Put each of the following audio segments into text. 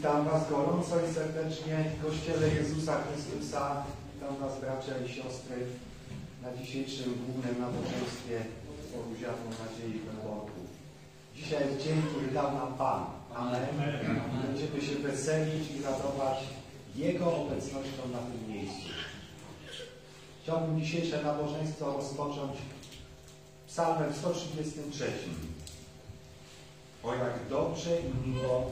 Witam Was gorąco i serdecznie w Kościele Jezusa Chrystusa. Witam Was bracia i siostry na dzisiejszym głównym nabożeństwie Bogu Ziarno Nadziei w Wyborku. Dzisiaj jest dzień, który dał nam Pan. Amen. Będziemy się weselić i radować Jego obecnością na tym miejscu. Chciałbym dzisiejsze nabożeństwo rozpocząć psalmem 133. O jak dobrze i miło,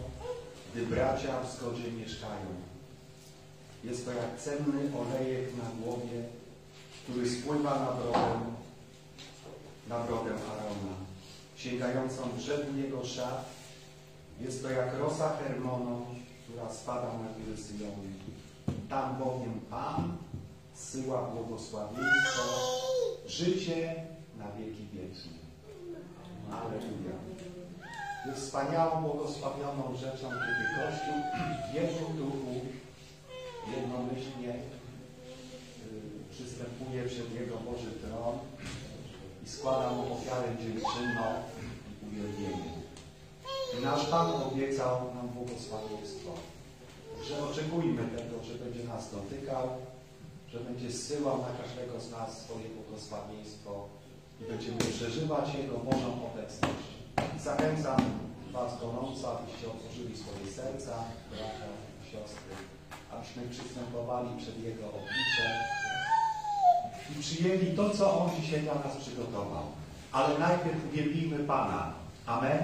gdy bracia w zgodzie mieszkają. Jest to jak cenny olejek na głowie, który spływa na brodę, na brodę Arona, sięgającą brzegu jego szat. Jest to jak rosa Hermoną, która spada na góry Syjonu. Tam bowiem Pan zsyła błogosławieństwo, życie na wieki wieczne. Alleluja. Wspaniałą, błogosławioną rzeczą, kiedy Kościół w jednym duchu, jednomyślnie y, przystępuje przed Jego Boży tron i składa Mu ofiarę dziękczynną i uwielbienie. I nasz Pan obiecał nam błogosławieństwo, że oczekujmy tego, że będzie nas dotykał, że będzie zsyłał na każdego z nas swoje błogosławieństwo i będziemy przeżywać Jego Bożą obecność. Zachęcam Was gorąco, abyście otworzyli swoje serca, bracia i siostry, abyśmy przystępowali przed Jego oblicze i przyjęli to, co On dzisiaj dla nas przygotował. Ale najpierw uwielbijmy Pana. Amen.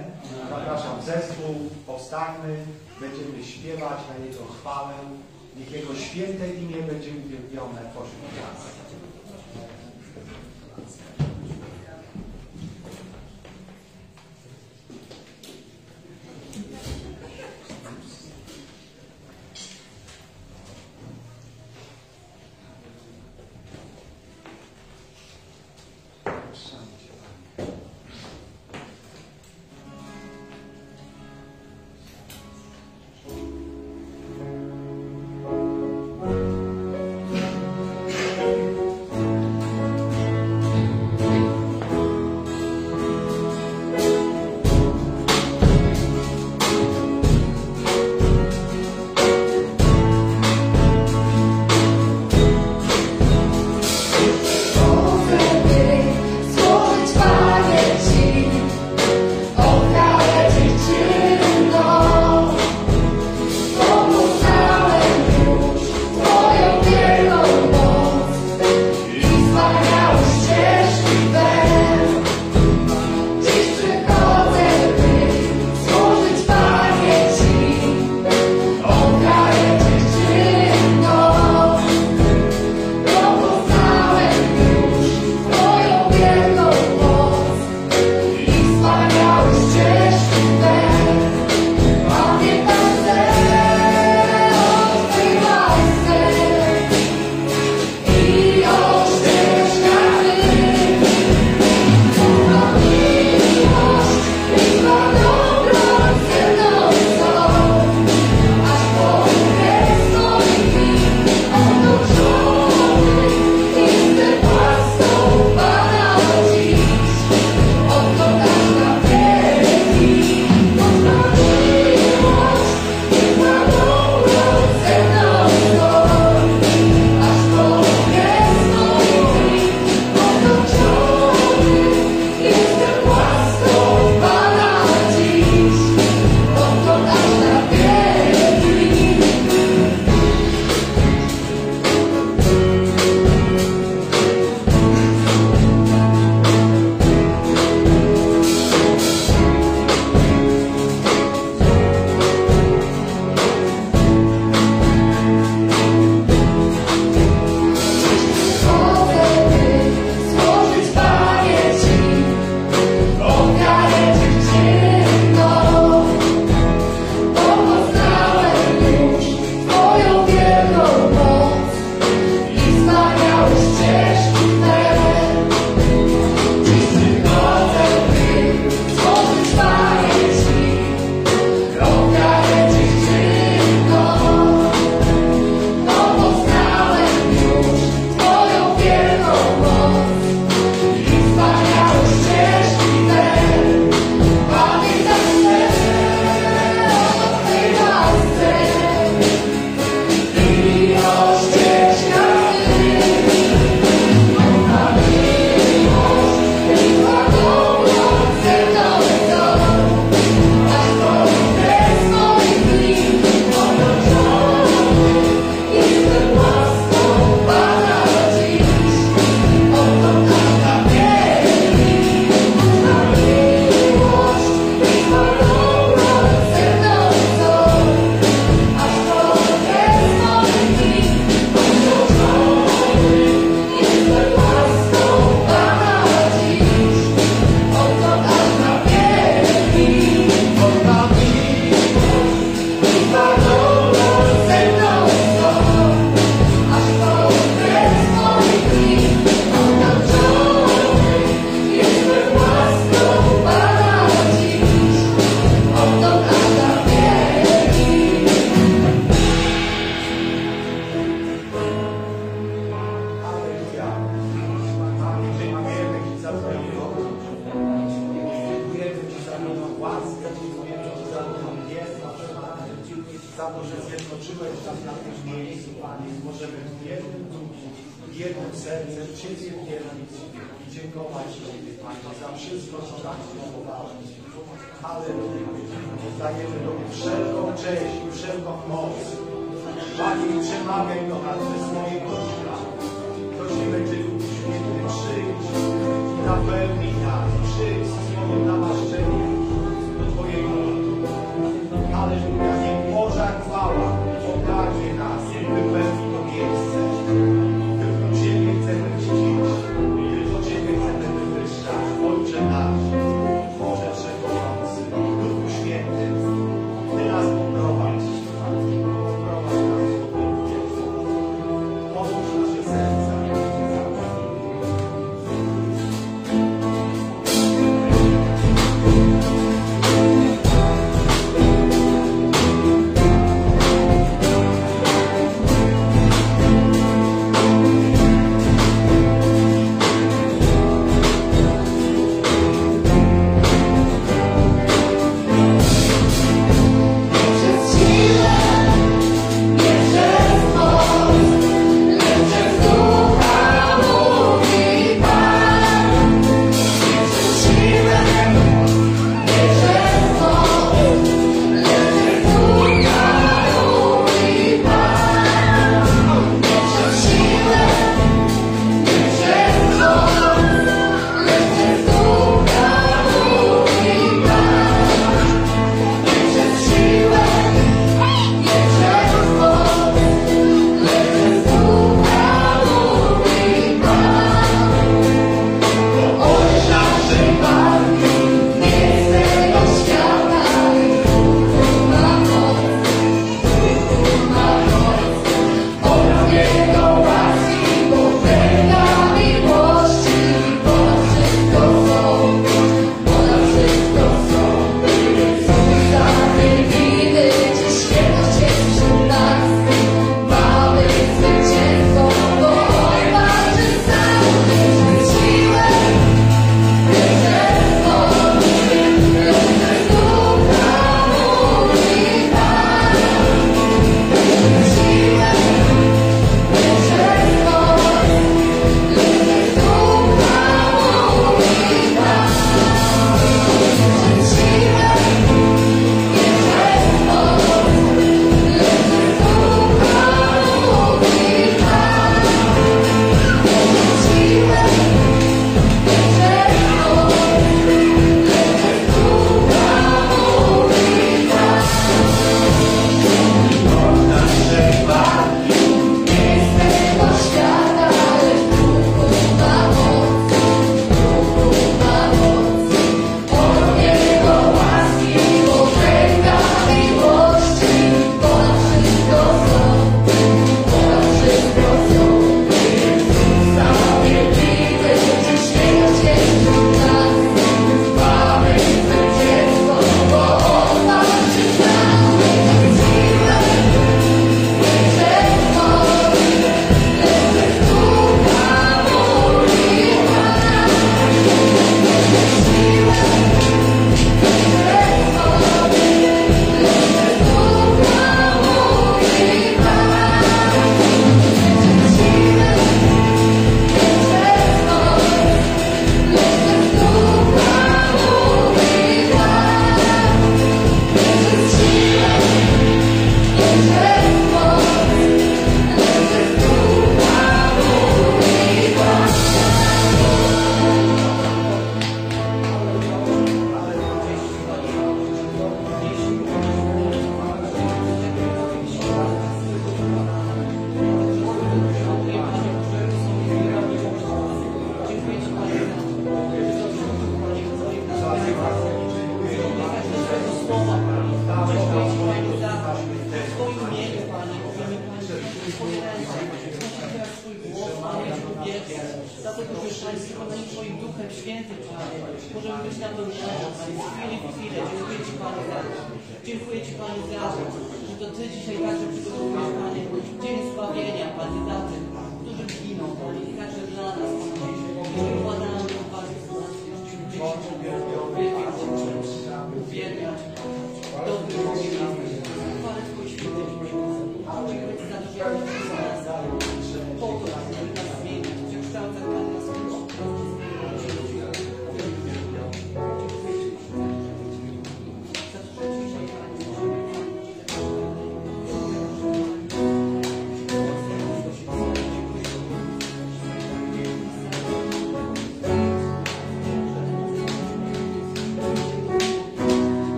Zapraszam zespół, powstańmy, będziemy śpiewać na Jego chwałę. Niech Jego święte imię będzie uwielbione pośród nas.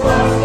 Christ.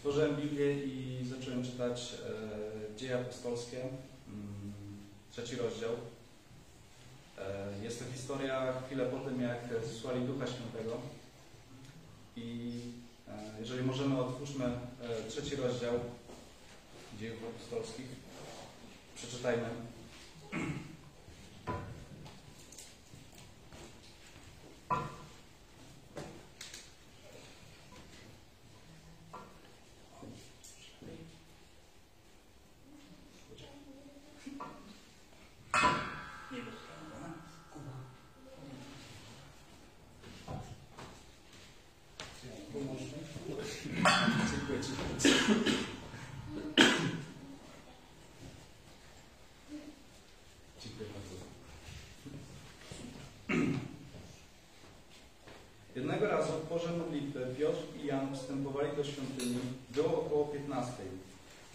Otworzyłem Biblię i zacząłem czytać eee, Dzieje Apostolskie, mm, trzeci rozdział. E, Jest to historia chwilę po tym, jak zesłali Ducha Świętego. I e, jeżeli możemy, otwórzmy e, trzeci rozdział Dziejów Apostolskich. Przeczytajmy. Dziękuję Ci. Dziękuję bardzo. Jednego razu w porze modlitwy Piotr i Jan wstępowali do świątyni. Było około 15.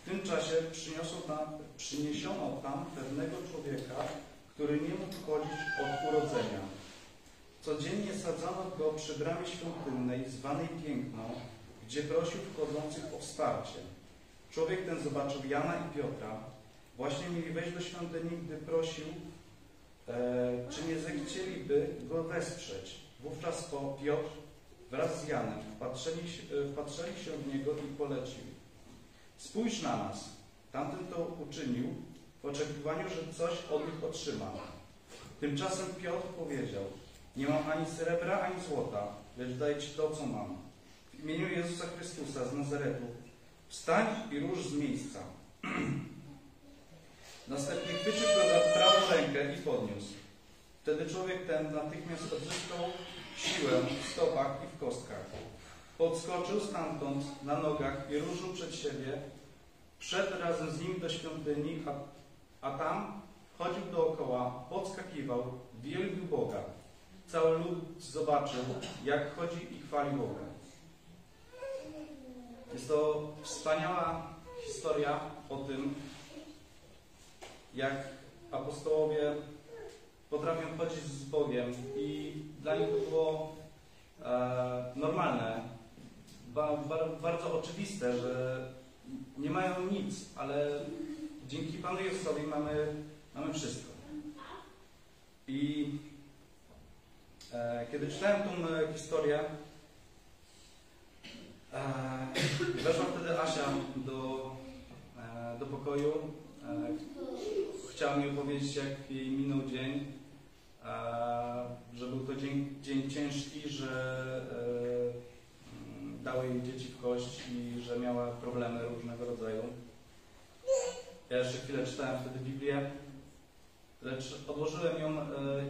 W tym czasie przyniosło tam, przyniesiono tam pewnego człowieka, który nie mógł chodzić od urodzenia. Codziennie sadzono go przy bramie zwanej Piękną, gdzie prosił wchodzących o wsparcie. Człowiek ten zobaczył Jana i Piotra. Właśnie mieli wejść do świątyni, gdy prosił, e, czy nie zechcieliby go wesprzeć. Wówczas po Piotr wraz z Janem wpatrzyli, e, wpatrzyli się w niego i polecił. Spójrz na nas. Tamten to uczynił w oczekiwaniu, że coś od nich otrzyma. Tymczasem Piotr powiedział, nie mam ani srebra, ani złota, lecz daję Ci to, co mam. W imieniu Jezusa Chrystusa z Nazaretu wstań i rusz z miejsca. Następnie chwycił go za prawą rękę i podniósł. Wtedy człowiek ten natychmiast odzyskał siłę w stopach i w kostkach. Podskoczył stamtąd na nogach i ruszył przed siebie. Wszedł razem z nim do świątyni, a, a tam chodził dookoła, podskakiwał, wielbił Boga. Cały lud zobaczył, jak chodzi i chwali Boga. Jest to wspaniała historia o tym, jak apostołowie potrafią chodzić z Bogiem i dla nich to było e, normalne, ba, ba, bardzo oczywiste, że nie mają nic, ale dzięki Panu Jezusowi mamy, mamy wszystko. I kiedy czytałem tą e, historię, e, weszła wtedy Asia do, e, do pokoju. E, chciała mi opowiedzieć, jak jej minął dzień, e, że był to dzień, dzień ciężki, że e, mm, dały jej dzieci w kość i że miała problemy różnego rodzaju. Ja jeszcze chwilę czytałem wtedy Biblię, lecz odłożyłem ją e,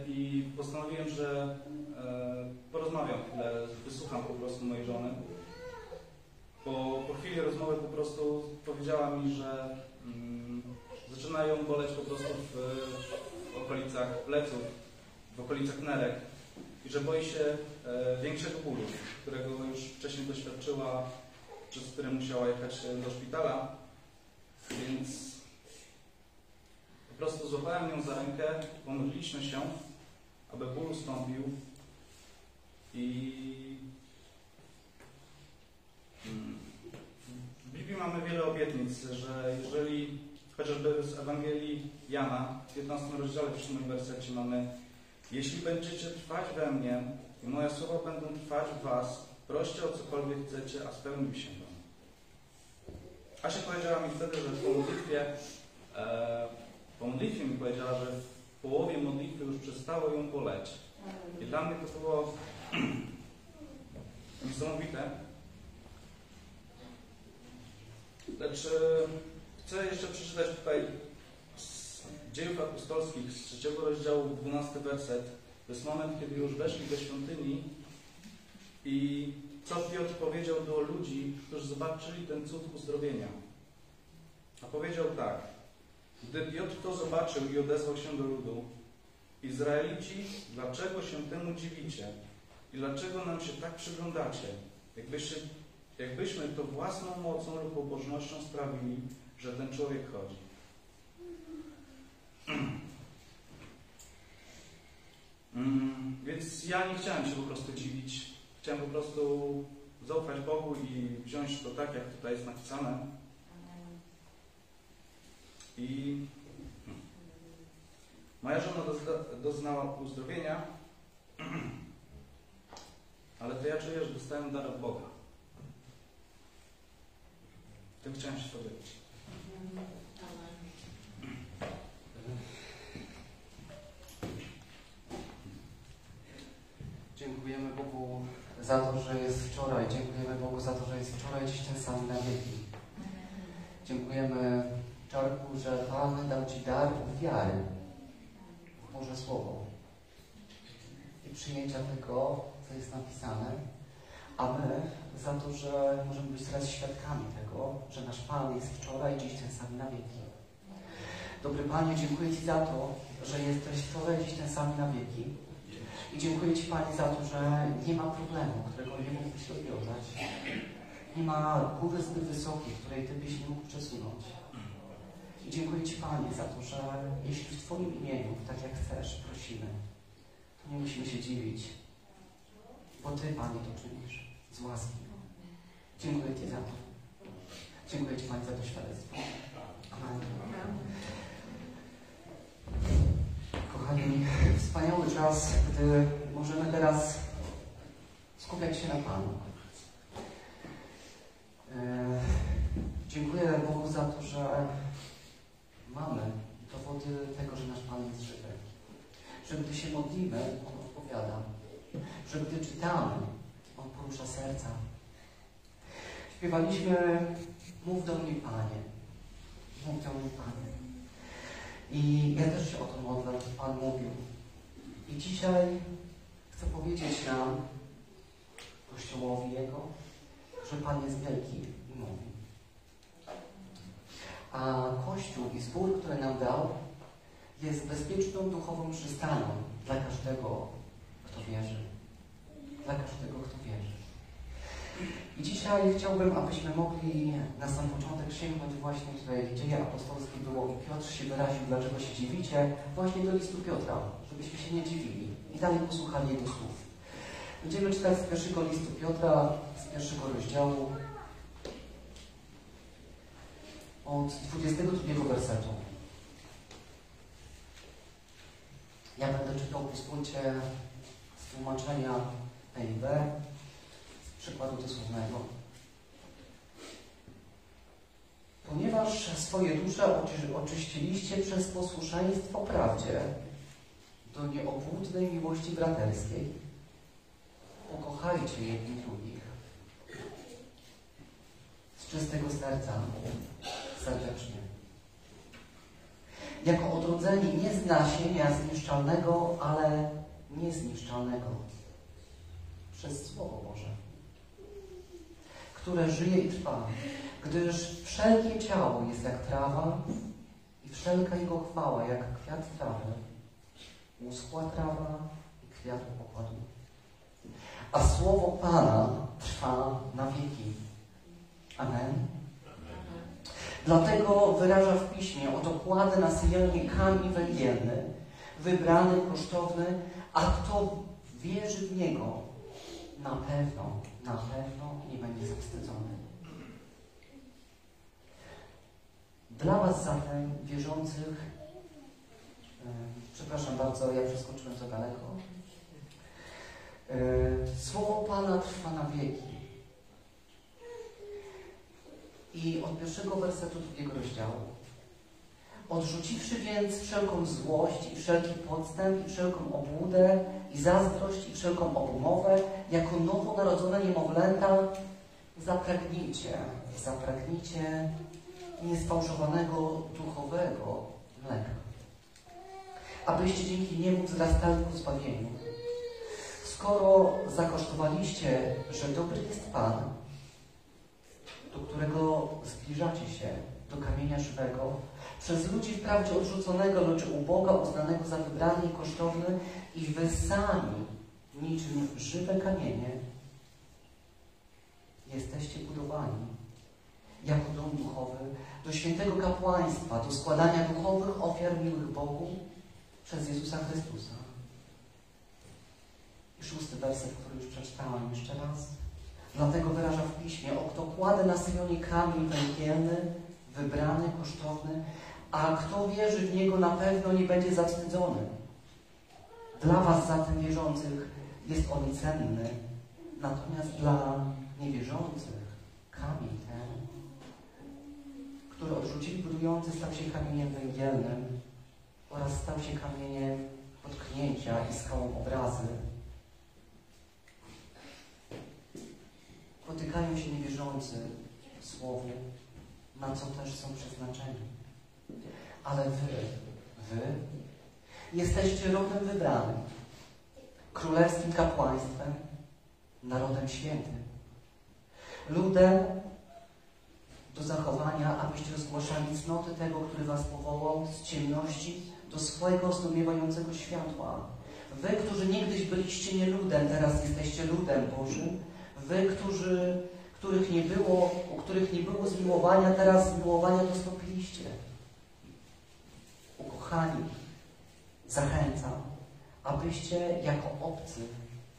i postanowiłem, że e, porozmawiam chwilę, wysłucham po prostu mojej żony. Po, po chwili rozmowy po prostu powiedziała mi, że mm, zaczynają boleć po prostu w, w okolicach pleców, w okolicach nerek i że boi się e, większego bólu, którego już wcześniej doświadczyła przez które musiała jechać do szpitala, więc po prostu złapałem ją za rękę, pomodliliśmy się, aby ból ustąpił i mm, w Biblii mamy wiele obietnic, że jeżeli chociażby z Ewangelii Jana w 15 rozdziale w 7 wersecie mamy jeśli będziecie trwać we mnie i moje słowa będą trwać w was, proście o cokolwiek chcecie, a spełni się wam. Asia powiedziała mi wtedy, że po modlitwie, e, po modlitwie mi powiedziała, że w połowie modlitwy już przestało ją boleć. I dla mnie to było niesamowite. Lecz e, chcę jeszcze przeczytać tutaj z dziejów apostolskich z trzeciego rozdziału, 12 werset. To jest moment, kiedy już weszli do świątyni i co Piotr powiedział do ludzi, którzy zobaczyli ten cud uzdrowienia. A powiedział tak. Gdy Piotr to zobaczył i odezwał się do ludu, Izraelici, dlaczego się temu dziwicie? I dlaczego nam się tak przyglądacie? Jakbyście, jakbyśmy to własną mocą lub pobożnością sprawili, że ten człowiek chodzi. Mm, więc ja nie chciałem się po prostu dziwić. Chciałem po prostu zaufać Bogu i wziąć to tak, jak tutaj jest napisane. I moja żona dozna- doznała uzdrowienia, ale to ja czuję, że dostałem dar od Boga. Tym chciałem się powiedzieć. Dziękujemy Bogu za to, że jest wczoraj. Dziękujemy Bogu za to, że jest wczoraj, dziś ten sam na wieki. Dziękujemy Czarku, że Pan dał Ci dar wiary w Boże Słowo i przyjęcia tego, co jest napisane, a my za to, że możemy być teraz świadkami tego, że nasz Pan jest wczoraj, dziś ten sam na wieki. Dobry Panie, dziękuję Ci za to, że jesteś wczoraj, dziś ten sam na wieki. I dziękuję Ci Panie za to, że nie ma problemu, którego nie mógłbyś rozwiązać. Nie ma góry zbyt wysokiej, której Ty byś nie mógł przesunąć. Dziękuję Ci Panie za to, że jeśli w Twoim imieniu, tak jak chcesz, prosimy, to nie musimy się dziwić, bo Ty Panie to czynisz z łaski. Dziękuję Ci za to. Dziękuję Ci Panie za to świadectwo. Amen. Kochani, wspaniały czas, gdy możemy teraz skupiać się na Panu. E, dziękuję Bogu za to, że mamy dowody tego, że nasz Pan jest żywy. Że gdy się modlimy, On odpowiada. Że gdy czytamy, On porusza serca. Śpiewaliśmy Mów do mnie, Panie. Mów do mnie, Panie. I ja też się o to modlę, Pan mówił. I dzisiaj chcę powiedzieć nam, Kościołowi Jego, że Pan jest wielki i mówi. A Kościół i zbór, który nam dał, jest bezpieczną duchową przystaną dla każdego, kto wierzy. Dla każdego, kto wierzy. I dzisiaj chciałbym, abyśmy mogli na sam początek sięgnąć właśnie tutaj, dzieje apostolskie było i Piotr się wyraził, dlaczego się dziwicie, właśnie do listu Piotra, żebyśmy się nie dziwili i dalej posłuchali jego słów. Będziemy czytać z pierwszego listu Piotra, z pierwszego rozdziału, od 22 wersetu. Ja będę czytał, pozwólcie, z tłumaczenia EIB, z przykładu dosłownego. Ponieważ swoje dusze oczy- oczyściliście przez posłuszeństwo prawdzie do nieobłudnej miłości braterskiej, pokochajcie jedni drugich z czystego serca, serdecznie. Jako odrodzeni nie z nasienia zniszczalnego, ale niezniszczalnego przez Słowo Boże, które żyje i trwa, gdyż wszelkie ciało jest jak trawa i wszelka jego chwała jak kwiat trawy, uschła trawa i kwiat okładu. A słowo Pana trwa na wieki. Amen. Dlatego wyraża w piśmie, oto kładę na Syjonie kamień węgielny, wybrany, kosztowny, a kto wierzy w Niego, na pewno, na pewno nie będzie zawstydzony. Dla Was zatem, wierzących, e, przepraszam bardzo, ja przeskoczyłem za daleko, e, słowo Pana trwa na wieki. I od pierwszego wersetu drugiego rozdziału. Odrzuciwszy więc wszelką złość i wszelki podstęp i wszelką obłudę i zazdrość i wszelką obumowę, jako nowonarodzone niemowlęta, zapragnijcie, zapragnijcie niesfałszowanego duchowego mleka, abyście dzięki niemu wzrastali ku zbawieniu. Skoro zakosztowaliście, że dobry jest Pan, do którego zbliżacie się, do kamienia żywego, przez ludzi wprawdzie odrzuconego, lecz u Boga uznanego za wybrany i kosztowny i wy sami, niczym żywe kamienie, jesteście budowani jako dom duchowy do świętego kapłaństwa, do składania duchowych ofiar miłych Bogu przez Jezusa Chrystusa. I szósty werset, który już przeczytałam jeszcze raz. Dlatego wyraża w piśmie, o kto kładę na Syjonie kamień węgielny, wybrany, kosztowny, a kto wierzy w Niego na pewno nie będzie zawstydzony. Dla Was zatem wierzących jest on cenny, natomiast dla niewierzących kamień ten, który odrzucili budujący, stał się kamieniem węgielnym oraz stał się kamieniem potknięcia i skałą obrazy. Potykają się niewierzący w Słowie, na co też są przeznaczeni. Ale wy, wy jesteście rodem wybranym, królewskim kapłaństwem, narodem świętym, ludem do zachowania, abyście rozgłaszali cnoty tego, który was powołał z ciemności do swojego zdumiewającego światła. Wy, którzy niegdyś byliście nie ludem, teraz jesteście ludem Bożym. Wy, którzy, których nie było, u których nie było zmiłowania, teraz zmiłowania dostąpiliście. Ukochani, zachęcam, abyście jako obcy,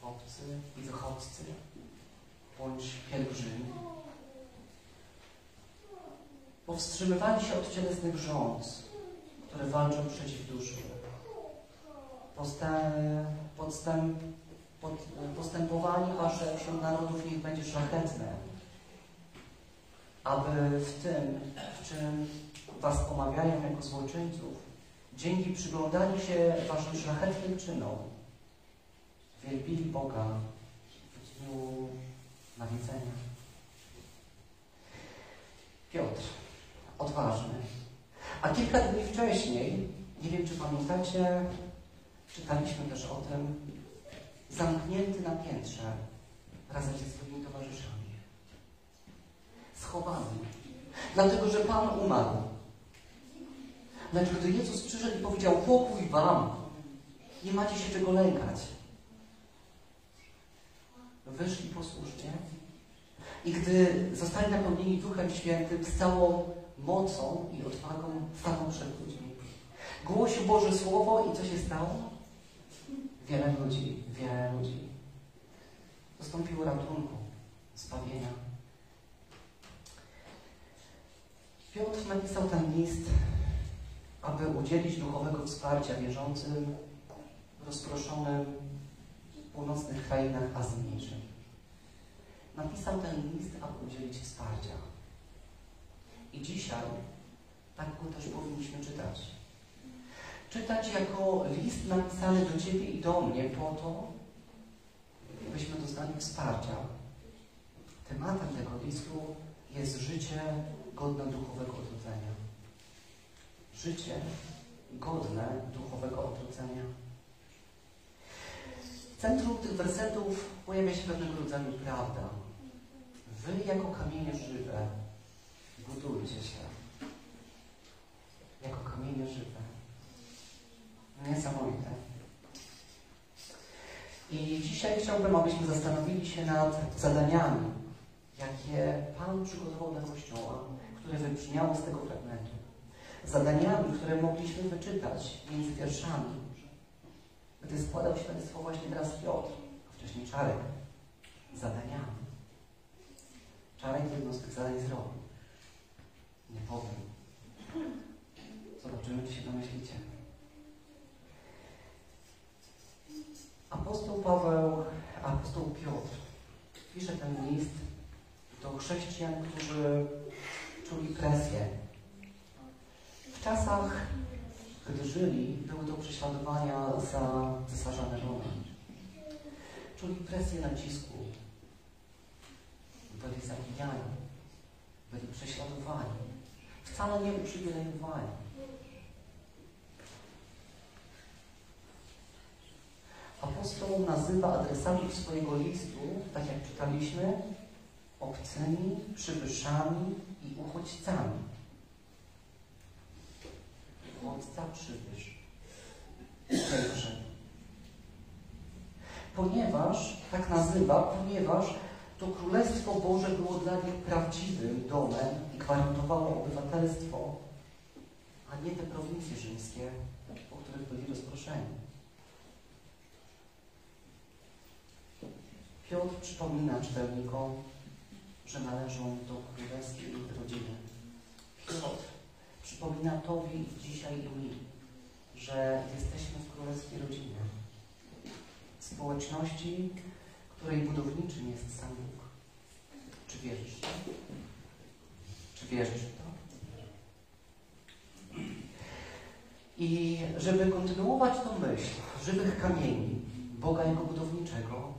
obcy i wychodźcy, bądź pielgrzymi, powstrzymywali się od cielesnych rządz, które walczą przeciw duszy. Podstęp, pod, postępowanie wasze wśród narodów niech będzie szlachetne, aby w tym, w czym was pomawiają jako złoczyńców, dzięki przyglądaniu się waszym szlachetnym czynom, wielbili Boga w dniu nawiedzenia. Piotr, odważny. A kilka dni wcześniej, nie wiem czy pamiętacie, czytaliśmy też o tym, zamknięty na piętrze razem ze swoimi towarzyszami. Schowany. Dlatego, że Pan umarł. Lecz gdy Jezus przyszedł i powiedział, pokój wam, nie macie się czego lękać. Wyszli posłusznie i gdy zostali napełnieni Duchem Świętym z całą mocą i odwagą stanął przed ludźmi. Głosił Boże Słowo i co się stało? Wiele ludzi, wiele ludzi dostąpiło ratunku, zbawienia. Piotr napisał ten list, aby udzielić duchowego wsparcia wierzącym rozproszonym w północnych krainach Azji Mniejszej. Napisał ten list, aby udzielić wsparcia. I dzisiaj tak go też powinniśmy czytać. Czytać jako list napisany do Ciebie i do mnie po to, byśmy doznali wsparcia. Tematem tego listu jest życie godne duchowego odrodzenia. Życie godne duchowego odrodzenia. W centrum tych wersetów pojawia się pewnego rodzaju prawda. Wy jako kamienie żywe budujcie się. Jako kamienie żywe. Niesamowite. I dzisiaj chciałbym, abyśmy zastanowili się nad zadaniami, jakie Pan przygotował dla Kościoła, które wybrzmiało z tego fragmentu. Zadaniami, które mogliśmy wyczytać między wierszami, gdy składał świadectwo właśnie teraz Piotr, a wcześniej Czarek. Zadaniami. Czarek jedno z tych zadań zrobił. Nie powiem. Zobaczymy, czy się domyślicie. Apostoł Paweł, apostoł Piotr pisze ten list do chrześcijan, którzy czuli presję. W czasach, gdy żyli, były to prześladowania za cesarza Nerona. Czuli presję nacisku. Byli zabijani. Byli prześladowani. Wcale nie uprzywilejowani. Apostoł nazywa adresatów swojego listu, tak jak czytaliśmy, obcymi, przybyszami i uchodźcami. Uchodźca, przybysz. Pierwszy. Ponieważ, tak nazywa, ponieważ to Królestwo Boże było dla nich prawdziwym domem i gwarantowało obywatelstwo, a nie te prowincje rzymskie, po których byli rozproszeni. Piotr przypomina czytelnikom, że należą do królewskiej rodziny. Piotr przypomina Tobie dzisiaj i mi, że jesteśmy w królewskiej rodzinie. Społeczności, której budowniczym jest sam Bóg. Czy wierzysz w to? Czy wierzysz w to? I żeby kontynuować tą myśl żywych kamieni, Boga jako budowniczego,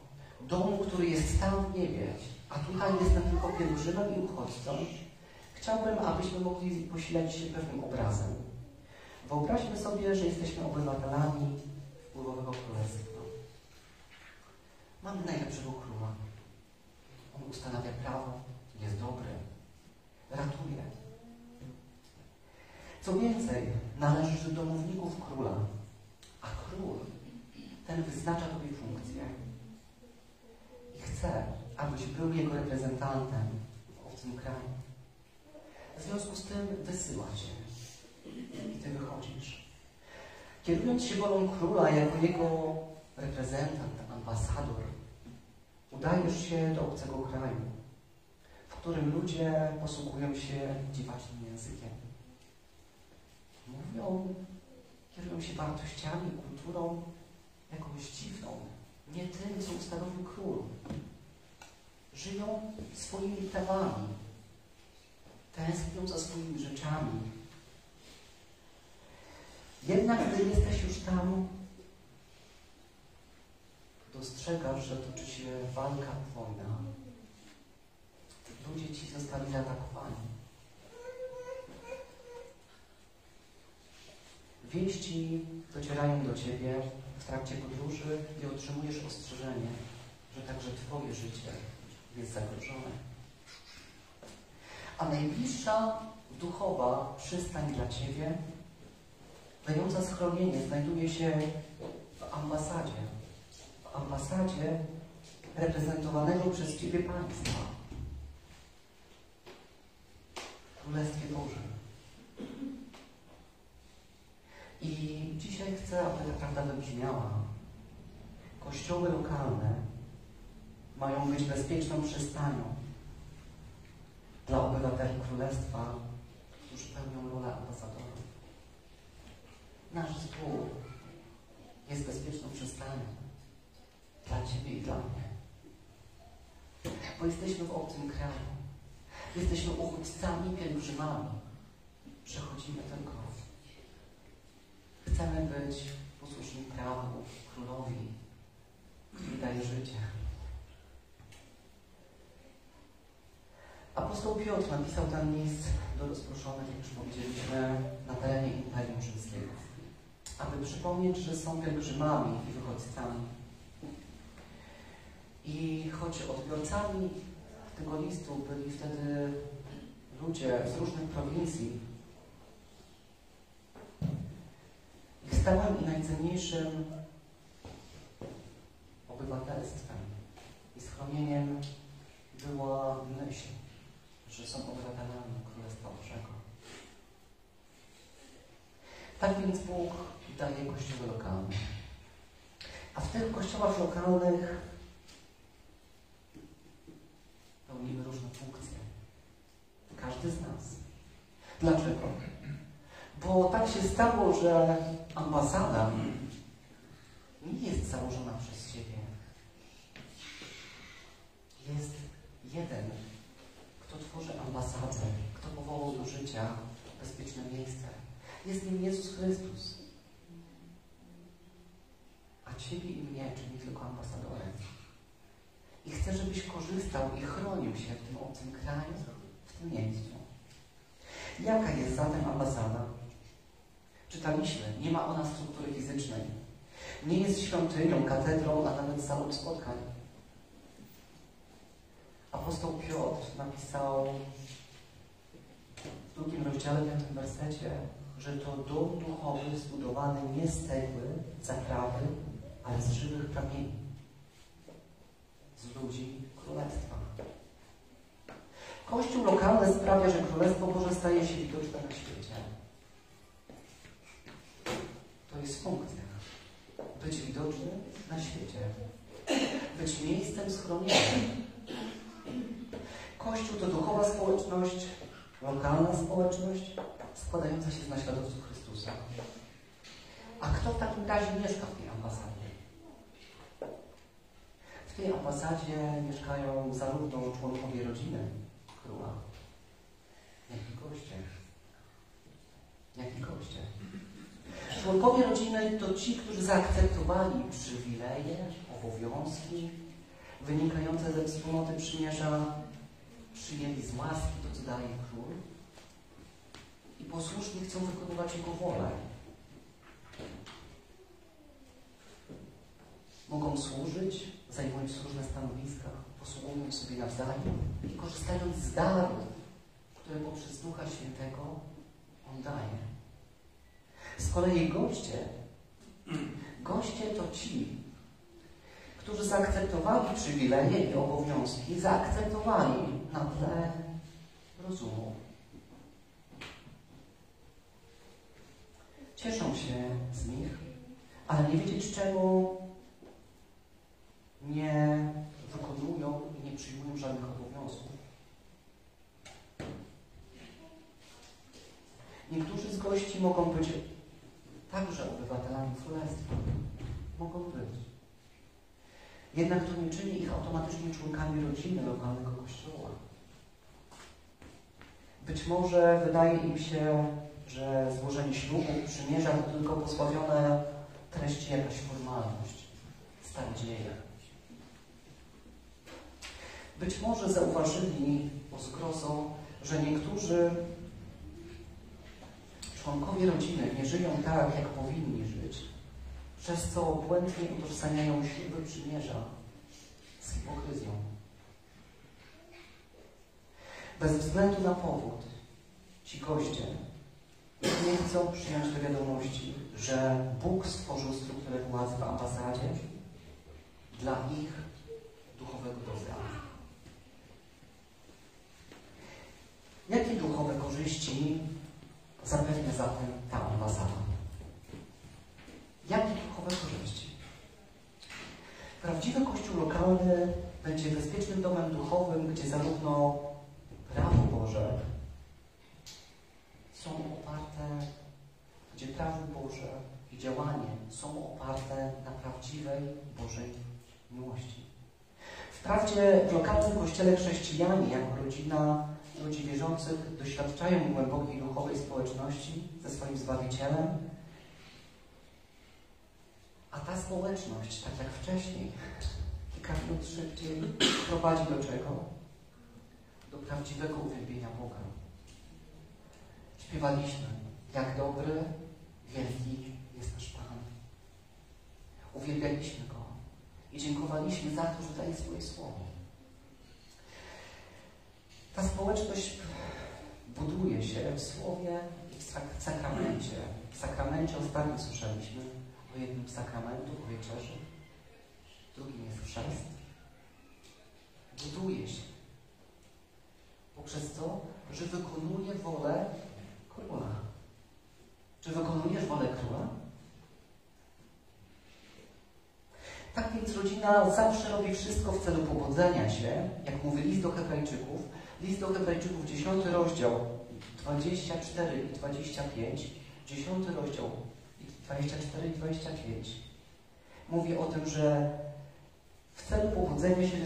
domu, który jest tam w niebie, a tutaj jestem tylko pielgrzymem i uchodźcą, chciałbym, abyśmy mogli posilać się pewnym obrazem. Wyobraźmy sobie, że jesteśmy obywatelami wpływowego królestwa. Mamy najlepszego króla. On ustanawia prawo, jest dobry, ratuje. Co więcej, należysz do domowników króla, a król ten wyznacza Tobie funkcję chce, abyś był jego reprezentantem w obcym kraju. W związku z tym wysyła Cię i Ty wychodzisz. Kierując się wolą króla jako jego reprezentant, ambasador, udajesz się do obcego kraju, w którym ludzie posługują się dziwacznym językiem. Mówią, kierują się wartościami, kulturą jakąś dziwną, nie tym, co ustanowił król. Żyją swoimi prawami, tęsknią za swoimi rzeczami. Jednak gdy jesteś już tam, dostrzegasz, że toczy się walka, wojna. Ludzie ci zostali zaatakowani. Wieści docierają do ciebie w trakcie podróży i otrzymujesz ostrzeżenie, że także twoje życie jest zagrożone. A najbliższa duchowa przystań dla ciebie, dająca schronienie, znajduje się w ambasadzie. W ambasadzie reprezentowanego przez ciebie państwa. Królestwie Bożym. I dzisiaj chcę, aby ta prawda wybrzmiała. Kościoły lokalne mają być bezpieczną przystanią dla obywateli Królestwa, którzy pełnią rolę ambasadorów. Nasz zbór jest bezpieczną przystanią dla Ciebie i dla mnie. Bo jesteśmy w obcym kraju. Jesteśmy uchodźcami, pielgrzymami. Przechodzimy ten krok. Chcemy być posłuszni prawu, królowi, który daje życie. Apostoł Piotr napisał ten list do rozproszonych, jak już powiedzieliśmy, na terenie Imperium Rzymskiego, aby przypomnieć, że są pielgrzymami i wychodźcami. I choć odbiorcami tego listu byli wtedy ludzie z różnych prowincji, ich stałym i najcenniejszym obywatelstwem i schronieniem była myśl, że są obywatelami Królestwa Bożego. Tak więc Bóg daje kościoły lokalne. A w tych kościołach lokalnych pełnimy różne funkcje. Każdy z nas. Dlaczego? Bo tak się stało, że ambasada nie jest założona przez siebie. Jest jeden, tworzy ambasadę, kto powołał do życia bezpieczne miejsce. Jest nim Jezus Chrystus. A Ciebie i mnie czyni tylko ambasadorem. I chcę, żebyś korzystał i chronił się w tym obcym kraju, w tym miejscu. Jaka jest zatem ambasada? Czytaliśmy, nie ma ona struktury fizycznej. Nie jest świątynią, katedrą, a nawet salą spotkań. Apostoł Piotr napisał drugim rozdziale, piątym wersecie, że to dom duchowy zbudowany nie z cegły, zaprawy, ale z żywych kamieni, z ludzi królestwa. Kościół lokalny sprawia, że Królestwo Boże staje się widoczne na świecie. To jest funkcja. Być widoczny na świecie. Być miejscem schronienia. Kościół to duchowa społeczność, lokalna społeczność składająca się z naśladowców Chrystusa. A kto w takim razie mieszka w tej ambasadzie? W tej ambasadzie mieszkają zarówno członkowie rodziny króla, jak i goście. Jak i goście. Członkowie rodziny to ci, którzy zaakceptowali przywileje, obowiązki wynikające ze wspólnoty przymierza, przyjęli z łaski to, co daje król i posłusznie chcą wykonywać jego wolę. Mogą służyć, zajmując różne stanowiska, posługując sobie nawzajem i korzystając z darów, które poprzez Ducha Świętego On daje. Z kolei goście, goście to ci, którzy zaakceptowali przywileje i obowiązki, zaakceptowali na tle rozumu. Cieszą się z nich, ale nie wiedzieć czemu nie wykonują i nie przyjmują żadnych obowiązków. Niektórzy z gości mogą być także obywatelami królestwa. Mogą być. Jednak to nie czyni ich automatycznie członkami rodziny lokalnego kościoła. Być może wydaje im się, że złożenie ślubu, przymierza to tylko pozbawione treści jakaś formalność, stare dzieje. Być może zauważyli o zgrozą, że niektórzy członkowie rodziny nie żyją tak, jak powinni żyć, przez co błędnie utożsamiają śluby przymierza z hipokryzją. Bez względu na powód, ci goście nie chcą przyjąć do wiadomości, że Bóg stworzył strukturę władzy w ambasadzie dla ich duchowego dobra. Jakie duchowe korzyści zapewnia zatem ta ambasada? Jakie duchowe korzyści? Prawdziwy Kościół lokalny będzie bezpiecznym domem duchowym, gdzie zarówno prawo Boże są oparte, gdzie prawo Boże i działanie są oparte na prawdziwej Bożej miłości. Wprawdzie w lokalnym kościele chrześcijanie jako rodzina ludzi wierzących doświadczają głębokiej duchowej społeczności ze swoim Zbawicielem, a ta społeczność, tak jak wcześniej, kilka minut szybciej, prowadzi do czego? Do prawdziwego uwielbienia Boga. Śpiewaliśmy, jak dobry, wielki jest nasz Pan. Uwielbialiśmy Go i dziękowaliśmy za to, że daje swoje słowo. Ta społeczność buduje się w słowie i w sak- sakramencie. W sakramencie ostatnio słyszeliśmy o jednym z sakramentów, o wieczerzy. Drugim jest chrzest. Buduje się Poprzez to, że wykonuje wolę króla. Czy wykonujesz wolę króla? Tak więc rodzina zawsze robi wszystko w celu pogodzenia się, jak mówi list do Hebrajczyków. List do Hebrajczyków, 10 rozdział, 24 i 25, 10 rozdział, 24 i 25. Mówi o tym, że w celu powodzenia się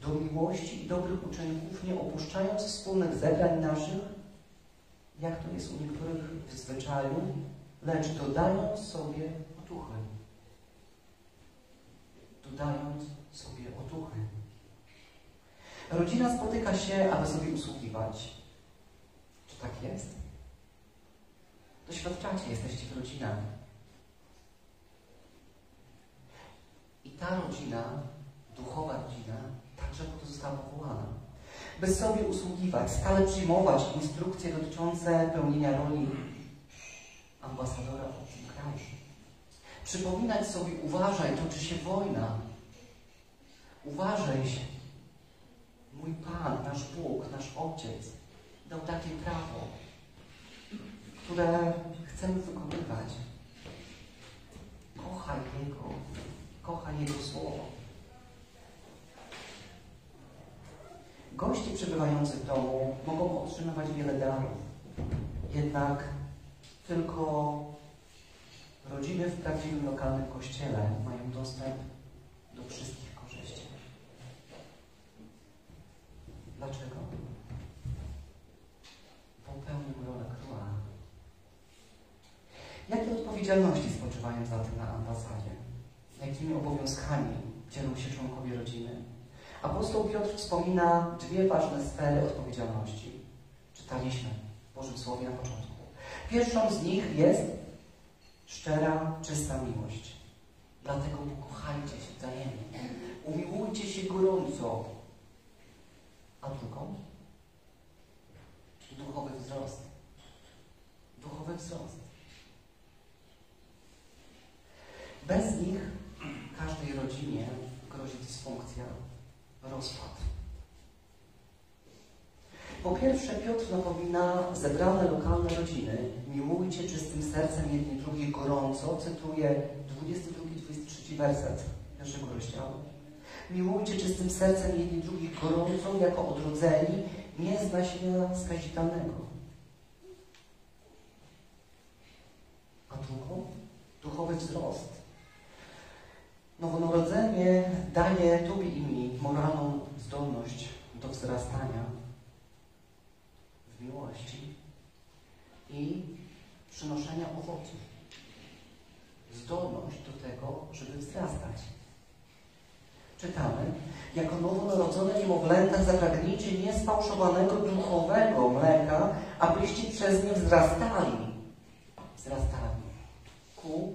do miłości i dobrych uczynków, nie opuszczając wspólnych zebrań naszych, jak to jest u niektórych w zwyczaju, lecz dodając sobie otuchy. Dodając sobie otuchy. Rodzina spotyka się, aby sobie usługiwać. Czy tak jest? Doświadczacie, jesteście w rodzinach. I ta rodzina, duchowa rodzina, także po to została powołana. By sobie usługiwać, stale przyjmować instrukcje dotyczące pełnienia roli ambasadora w tym kraju. Przypominać sobie, uważaj, toczy się wojna. Uważaj się. Mój Pan, nasz Bóg, nasz Ojciec dał takie prawo, które chcemy wykonywać. Kochaj Jego, kochaj Jego Słowo. Goście przebywający w domu mogą otrzymywać wiele darów. Jednak tylko rodziny w prawdziwym lokalnym kościele mają dostęp do wszystkich korzyści. Dlaczego? Bo pełnią rolę króla. Jakie odpowiedzialności spoczywają zatem na ambasadzie? Jakimi obowiązkami dzielą się członkowie rodziny? Apostoł Piotr wspomina dwie ważne sfery odpowiedzialności. Czytaliśmy w Bożym Słowie na początku. Pierwszą z nich jest szczera, czysta miłość. Dlatego pokochajcie się wzajemnie. Umiłujcie się gorąco. A drugą? Duchowy wzrost. Duchowy wzrost. Bez nich każdej rodzinie grozi dysfunkcja, rozpad. Po pierwsze, Piotr napomina zebrane lokalne rodziny, miłujcie czystym sercem jedni drugich gorąco, cytuję 22-23 werset pierwszego rozdziału. Miłujcie czystym sercem jedni drugich gorąco, jako odrodzeni, nie z nasienia skazitelnego. A drugą? Duchowy wzrost. Nowonarodzenie daje Tobie i mi moralną zdolność do wzrastania w miłości i przynoszenia owoców. Zdolność do tego, żeby wzrastać. Czytamy, jako nowonarodzone niemowlęta zapragnijcie niespałszowanego duchowego mleka, abyście przez nie wzrastali. Wzrastali ku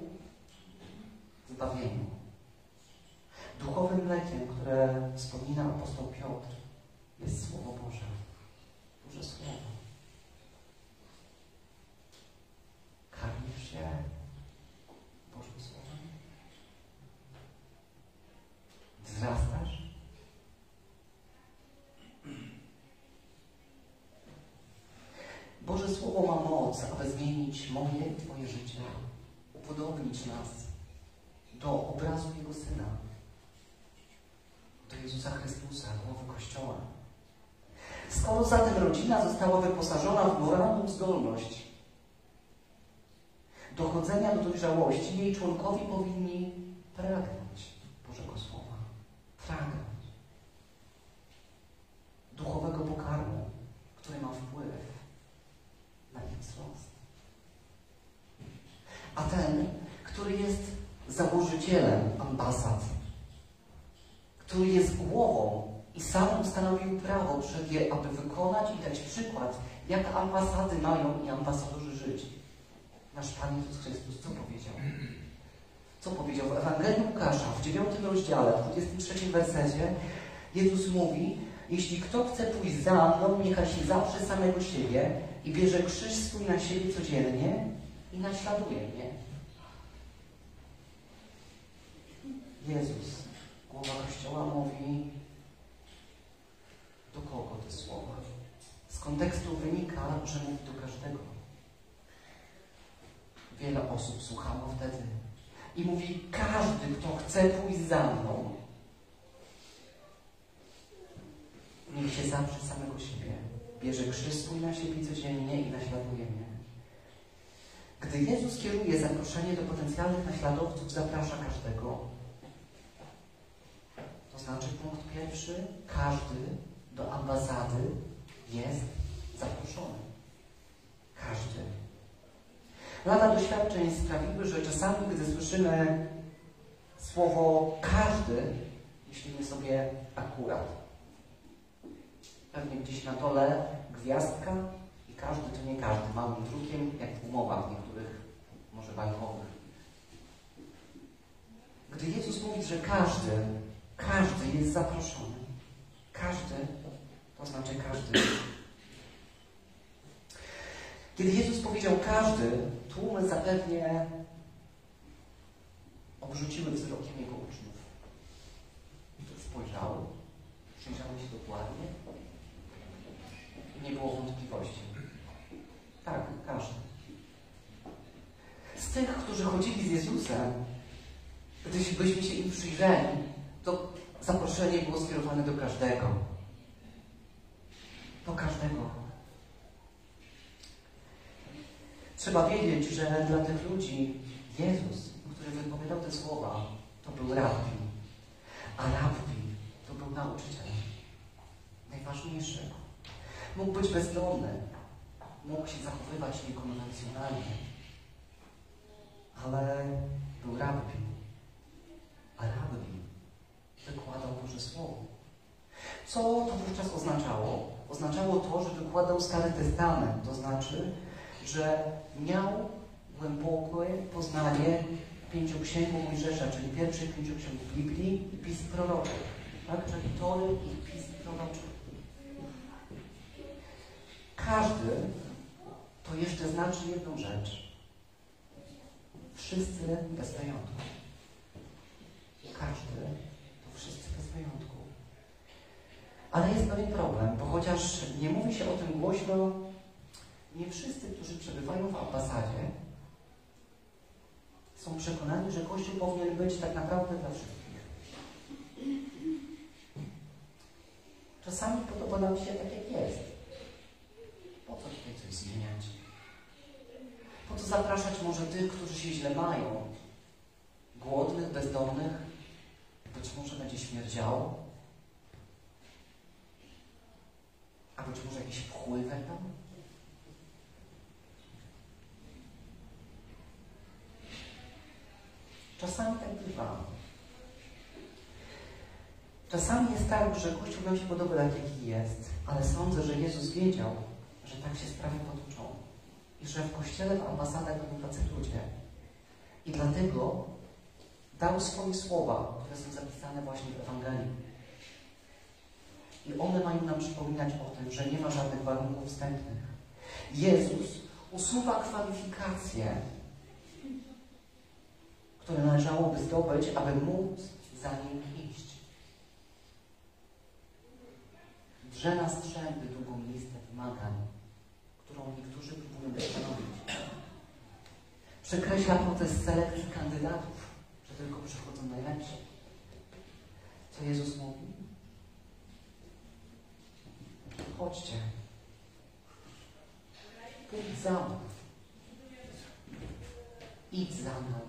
zbawieniu. Duchowym mlekiem, które wspomina apostoł Piotr, jest Słowo Boże. Boże Słowo. Karmisz się Bożym Słowem? Wzrastasz? Boże Słowo ma moc, aby zmienić moje i Twoje życie, upodobnić nas do obrazu Jego Syna, do Jezusa Chrystusa, głowy Kościoła. Skoro zatem rodzina została wyposażona w moralną zdolność dochodzenia do dojrzałości, jej członkowie powinni pragnąć Bożego Słowa. Pragnąć duchowego pokarmu, który ma wpływ na ich wzrost. A ten, który jest założycielem ambasad, który jest głową i sam ustanowił prawo przed je, aby wykonać i dać przykład, jak ambasady mają i ambasadorzy żyć. Nasz Pan Jezus Chrystus co powiedział? Co powiedział w Ewangelii Łukasza w 9 rozdziale, w 23 wersecie? Jezus mówi, jeśli kto chce pójść za mną, niechaj się zaprze samego siebie i bierze krzyż swój na siebie codziennie i naśladuje mnie. Jezus, głowa Kościoła mówi, do kogo te słowa? kontekstu wynika, że mówi do każdego. Wiele osób słuchało wtedy i mówi: Każdy, kto chce pójść za mną, niech się zaprze samego siebie, bierze krzyż swój na siebie codziennie i naśladuje mnie. Gdy Jezus kieruje zaproszenie do potencjalnych naśladowców, zaprasza każdego. To znaczy punkt pierwszy, każdy do ambasady jest zaproszony. Każdy. Lata doświadczeń sprawiły, że czasami, gdy słyszymy słowo każdy, myślimy sobie akurat. Pewnie gdzieś na dole gwiazdka i każdy to nie każdy, małym drukiem, jak w niektórych, może bankowych. Gdy Jezus mówi, że każdy, każdy jest zaproszony. Każdy, to znaczy każdy. Kiedy Jezus powiedział każdy, tłumy zapewnie obrzuciły wzrokiem Jego uczniów. Spojrzały, przyjrzały się dokładnie i nie było wątpliwości. Tak, każdy. Z tych, którzy chodzili z Jezusem, gdybyśmy się im przyjrzeli, to zaproszenie było skierowane do każdego. Do każdego. Trzeba wiedzieć, że dla tych ludzi Jezus, który wypowiadał te słowa, to był rabbi. A rabbi to był nauczyciel. Najważniejszy. Mógł być bezdomny. Mógł się zachowywać niekonwencjonalnie. Ale był rabbi. A rabbi wykładał Boże Słowo. Co to wówczas oznaczało? Oznaczało to, że wykładał Stary Testament, to znaczy, że miał głębokie poznanie pięcioksięgu Mojżesza, czyli pierwszych pięciu ksiąg Biblii i pism proroczych, tak? czyli Tory i pism proroczych. Każdy to jeszcze znaczy jedną rzecz. Wszyscy bez. Każdy wyjątku. Ale jest pewien problem, bo chociaż nie mówi się o tym głośno, nie wszyscy, którzy przebywają w ambasadzie, są przekonani, że Kościół powinien być tak naprawdę dla wszystkich. Czasami podoba nam się tak, jak jest. Po co tutaj coś zmieniać? Po co zapraszać może tych, którzy się źle mają? Głodnych, bezdomnych? Być może będzie śmierdziało? A być może jakieś pchły wejdą? Czasami tak bywa. Czasami jest tak, że Kościół nam się podoba tak, jaki jest, ale sądzę, że Jezus wiedział, że tak się sprawy potoczą i że w Kościele, w ambasadach będą tacy ludzie. I dlatego dał swoje słowa, które są zapisane właśnie w Ewangelii. I one mają nam przypominać o tym, że nie ma żadnych warunków wstępnych. Jezus usuwa kwalifikacje, które należałoby zdobyć, aby móc za nim iść. Drze na strzępy długą listę wymagań, którą niektórzy próbują ustanowić. Przekreśla proces selekcji kandydatów, tylko przychodzą najlepsi. Co Jezus mówi? Chodźcie. Pójdź za mną. Idź za mną.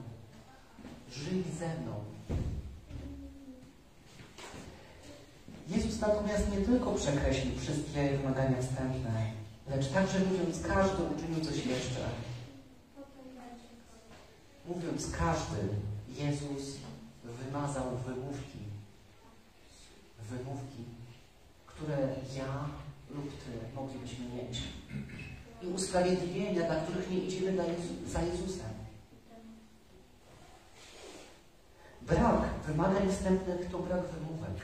Żyj ze mną. Jezus natomiast nie tylko przekreślił wszystkie wymagania wstępne, lecz także mówiąc każdy uczynił coś jeszcze. Mówiąc każdy, Jezus wymazał wymówki. Wymówki, które ja lub Ty moglibyśmy mieć. I usprawiedliwienia, dla których nie idziemy za, Jezu za Jezusem. Brak wymagań wstępnych to brak wymówek.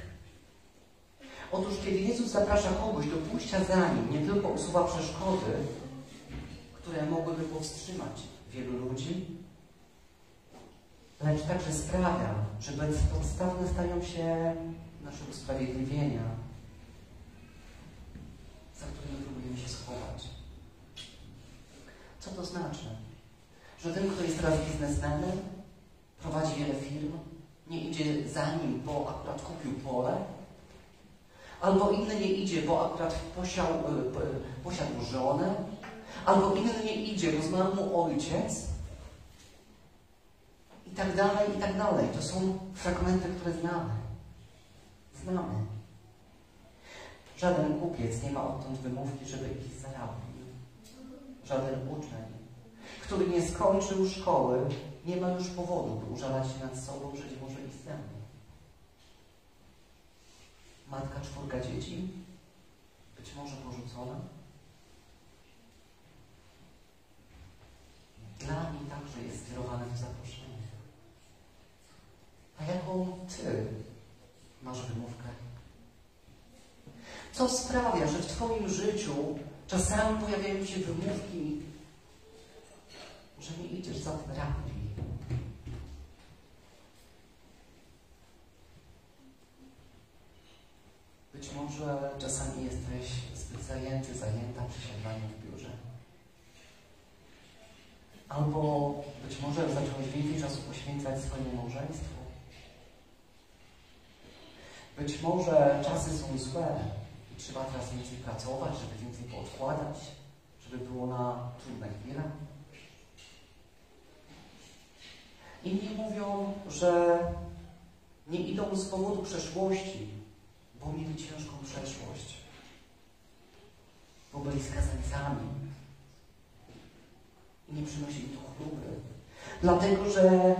Otóż kiedy Jezus zaprasza kogoś do pójścia za Nim, nie tylko usuwa przeszkody, które mogłyby powstrzymać wielu ludzi, lecz także sprawia, że bezpodstawne stają się nasze usprawiedliwienia. za którymi próbujemy się schować. Co to znaczy? Że ten, kto jest teraz biznesmenem, prowadzi wiele firm, nie idzie za nim, bo akurat kupił pole, albo inny nie idzie, bo akurat posiał, y, p- posiadł żonę, albo inny nie idzie, bo zmarł mu ojciec, i tak dalej, i tak dalej. To są fragmenty, które znamy. Znamy. Żaden kupiec nie ma odtąd wymówki, żeby ich zarabił. Żaden uczeń, który nie skończył szkoły, nie ma już powodu, by użalać się nad sobą, nie może iść ze. Matka czwórka dzieci, być może porzucona. Dla mnie także jest skierowane to zaproszenie. A jaką Ty masz wymówkę? Co sprawia, że w Twoim życiu czasami pojawiają się wymówki, że nie idziesz za tym? Być może czasami jesteś zbyt zajęty, zajęta przesiadaniem w biurze. Albo być może zacząłeś więcej czasu poświęcać swojemu małżeństwu. Być może czasy są złe i trzeba teraz więcej pracować, żeby więcej poodkładać, żeby było na trudne chwile. Inni mówią, że nie idą z powodu przeszłości, bo mieli ciężką przeszłość, bo byli skazańcami i nie przynosili to chluby. Dlatego, że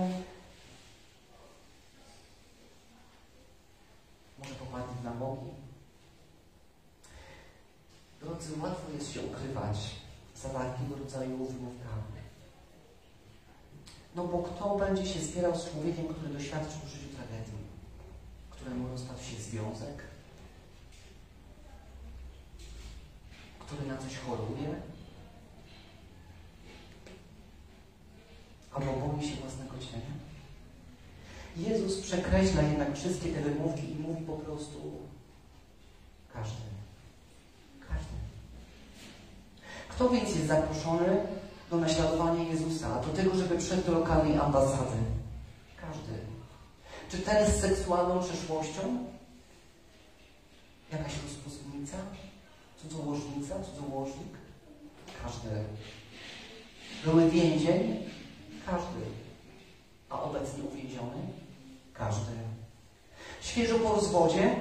popadli na bogi. Drodzy, łatwo jest się ukrywać za takiego rodzaju wymówkami. No bo kto będzie się spierał z człowiekiem, który doświadczył w życiu tragedii, któremu rozpadł się związek, który na coś choruje, albo boi się własnego? Jezus przekreśla jednak wszystkie te wymówki i mówi po prostu każdy. Każdy. Kto więc jest zaproszony do naśladowania Jezusa, do tego, żeby przejść do lokalnej ambasady? Każdy. Czy ten z seksualną przeszłością? Jakaś rozpustnica? Cudzołożnica? Cudzołożnik? Każdy. Były więzień? Każdy. A obecnie uwięziony? Każdy. Świeżo po rozwodzie?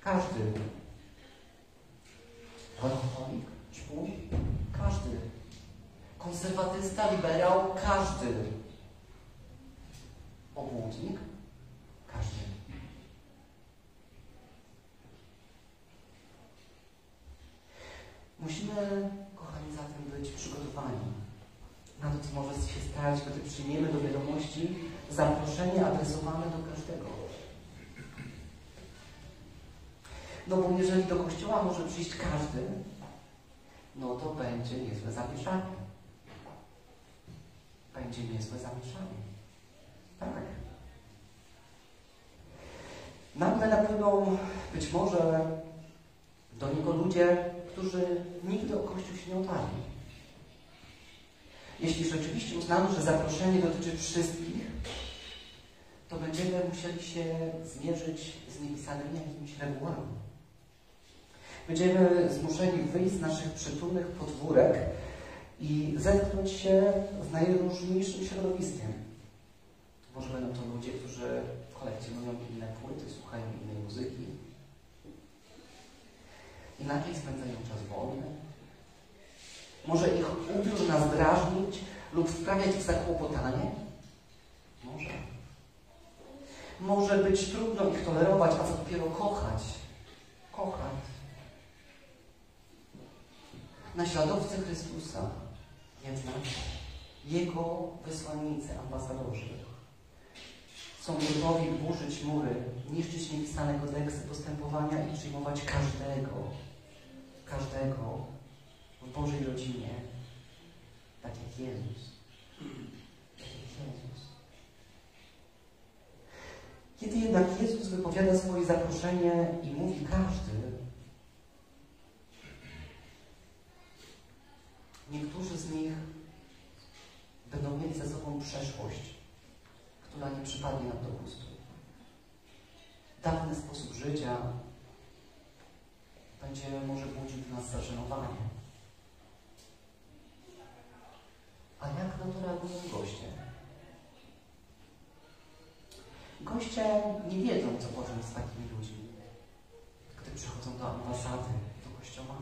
Każdy. Alkoholik? Ćpun? Każdy. Konserwatysta, liberał? Każdy. Obłudnik? Każdy. Musimy, kochani, zatem być przygotowani na to, co może się stać, gdy przyjmiemy do wiadomości zaproszenie adresowane do każdego. No bo jeżeli do kościoła może przyjść każdy, no to będzie niezłe zamieszanie. Będzie niezłe zamieszanie. Tak. Nagle napłyną być może do niego ludzie, którzy nigdy o Kościół się nie otarli. Jeśli rzeczywiście uznamy, że zaproszenie dotyczy wszystkich, to będziemy musieli się zmierzyć z niepisanymi jakimiś regułami. Będziemy zmuszeni wyjść z naszych przytulnych podwórek i zetknąć się z najróżniejszym środowiskiem. Może będą to ludzie, którzy kolekcjonują inne płyty, słuchają innej muzyki. Inaczej spędzają czas wolny. Może ich ubiór nas drażnić lub wprawiać w zakłopotanie? Może. Może być trudno ich tolerować, a co dopiero kochać. Kochać. Naśladowcy Chrystusa, jednak Jego wysłannicy, ambasadorzy, są gotowi burzyć mury, niszczyć niepisane kodeksy postępowania i przyjmować każdego, każdego w Bożej rodzinie, tak jak Jezus. Tak jak Jezus. Kiedy jednak Jezus wypowiada swoje zaproszenie i mówi każdy, niektórzy z nich będą mieli za sobą przeszłość, która nie przypadnie nam do gustu. Dawny sposób życia będzie może budził w nas zażenowanie. A jak na to reagują goście? Goście nie wiedzą, co potem z takimi ludźmi, gdy przychodzą do ambasady, do kościoła.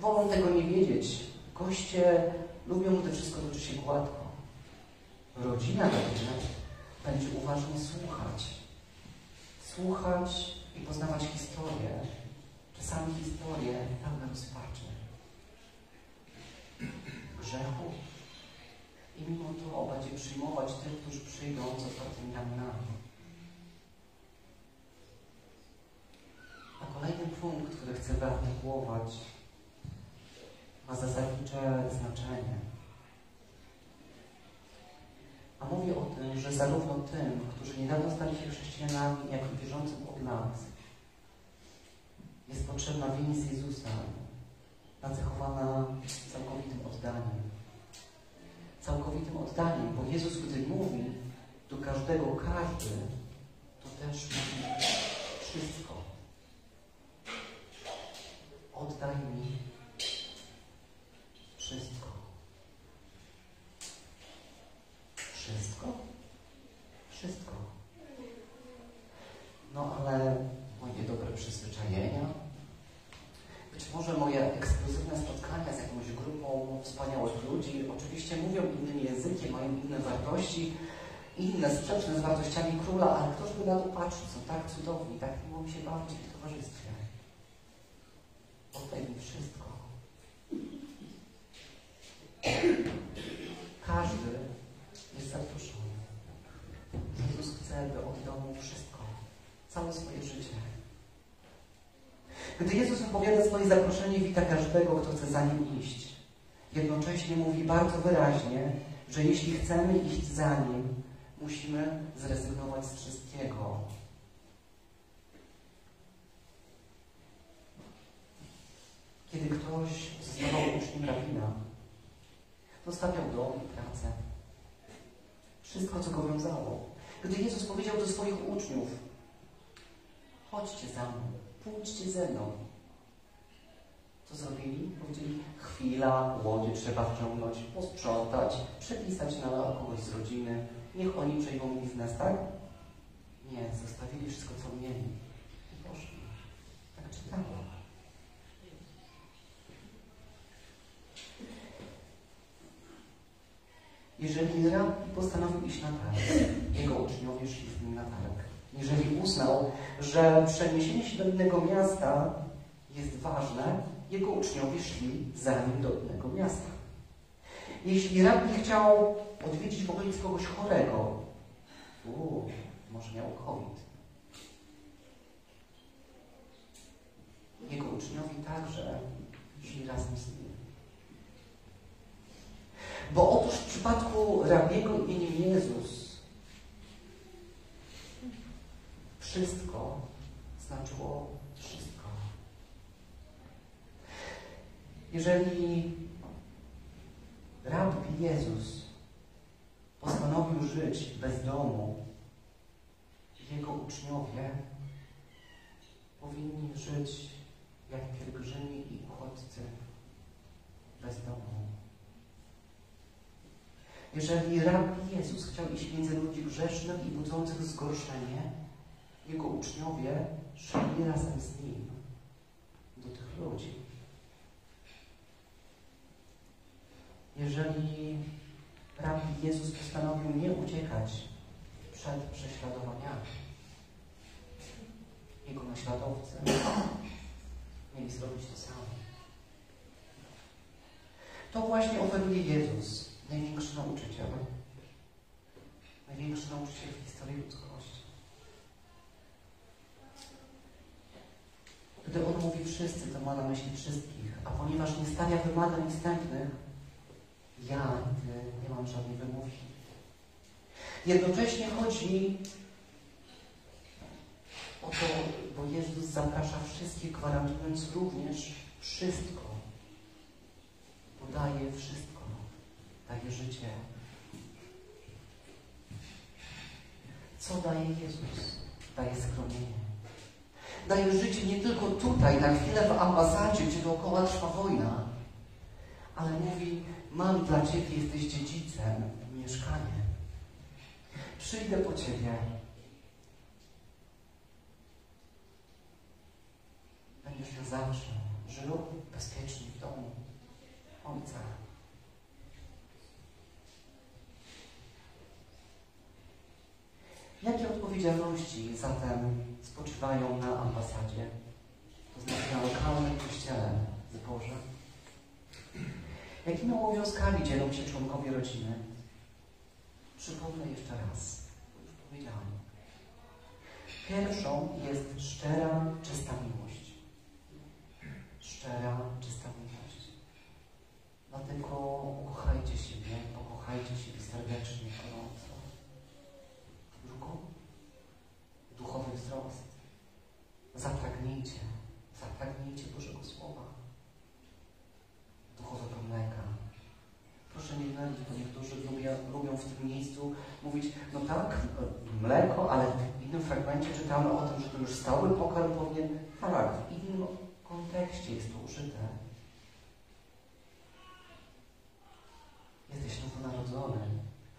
Wolą tego nie wiedzieć. Goście lubią, gdy wszystko toczy się gładko. Rodzina będzie uważnie słuchać. Słuchać i poznawać historię. Czasami historię pełne rozpaczy. Grzechu. I mimo to będzie przyjmować tych, którzy przyjdą z otwartymi ramionami. A kolejny punkt, który chcę wyartykułować, ma zasadnicze znaczenie. A mówię o tym, że zarówno tym, którzy niedawno stali się chrześcijanami, jak i wierzącym od lat, jest potrzebna więź Jezusa, nacechowana całkowitym oddaniem. Całkowitym oddaniem, bo Jezus, gdy mówi do każdego każdy, to też mówi wszystko. Oddaj mi wszystko. Wszystko? Wszystko. No ale moje dobre przyzwyczajenia, może moje ekskluzywne spotkania z jakąś grupą wspaniałych ludzi, oczywiście mówią innym językiem, mają inne wartości, inne, sprzeczne z wartościami króla, ale ktoś by na to patrzył, są tak cudowni, tak miło mi się bawić w towarzystwie. Oddaj mi wszystko. Każdy jest zaproszony. Jezus chce, by oddał mu wszystko, całe swoje życie. Gdy Jezus wypowiada swoje zaproszenie, wita każdego, kto chce za nim iść. Jednocześnie mówi bardzo wyraźnie, że jeśli chcemy iść za nim, musimy zrezygnować z wszystkiego. Kiedy ktoś zostawał uczniem rabina, zostawiał dom i pracę. Wszystko, co go wiązało. Gdy Jezus powiedział do swoich uczniów, chodźcie za mną, pójdźcie ze mną. Co zrobili? Powiedzieli, chwila, łodzie trzeba wciągnąć, posprzątać, przepisać na kogoś z rodziny, niech oni przejmą biznes, tak? Nie, zostawili wszystko, co mieli i poszli. Tak czytamy. Jeżeli rabbi postanowił iść na targ, jego uczniowie szli z nim na targ. Jeżeli uznał, że przeniesienie się do innego miasta jest ważne, jego uczniowie szli za nim do innego miasta. Jeśli rabbi chciał odwiedzić w okolicy kogoś chorego, uu, może miał COVID, jego uczniowie także szli razem z nim. Bo otóż w przypadku rabiego imieniem Jezus wszystko znaczyło wszystko. Jeżeli rabbi Jezus postanowił żyć bez domu, jego uczniowie powinni żyć jak pielgrzymi i uchodźcy bez domu. Jeżeli rabbi Jezus chciał iść między ludzi grzesznych i budzących zgorszenie, jego uczniowie szli razem z nim do tych ludzi. Jeżeli rabbi Jezus postanowił nie uciekać przed prześladowaniami, jego naśladowcy mieli zrobić to samo. To właśnie oferuje Jezus, największy nauczyciel. Największy nauczyciel w historii ludzkości. Gdy On mówi wszyscy, to ma na myśli wszystkich, a ponieważ nie stawia wymagań wstępnych, ja Ty nie mam żadnej wymówki. Jednocześnie chodzi o to, bo Jezus zaprasza wszystkich, gwarantując również wszystko. Podaje wszystko. Daje życie. Co daje Jezus? Daje schronienie. Daje życie nie tylko tutaj, na chwilę w ambasadzie, gdzie dookoła trwa wojna, ale mówi, mam dla Ciebie, jesteś dziedzicem, mieszkanie. Przyjdę po Ciebie. Będziesz na zawsze żył bezpiecznie w domu Ojca. Jakie odpowiedzialności zatem spoczywają na ambasadzie, to znaczy na lokalnym kościele zboże? Jakimi obowiązkami dzielą się członkowie rodziny? Przypomnę jeszcze raz, już powiedziałem. Pierwszą jest szczera, czysta miłość. Szczera, czysta miłość. Dlatego ukochajcie siebie, pokochajcie siebie serdecznie, gorąco. Drugą, duchowy wzrost. Zapragnijcie, zapragnijcie Bożego Słowa. Duchowego mleka. Proszę nie mylić, bo niektórzy lubią, lubią w tym miejscu mówić, no tak, mleko, ale w innym fragmencie czytamy o tym, że to już stały pokarm powinien, tak, w innym kontekście jest to użyte. Jesteś nowonarodzony,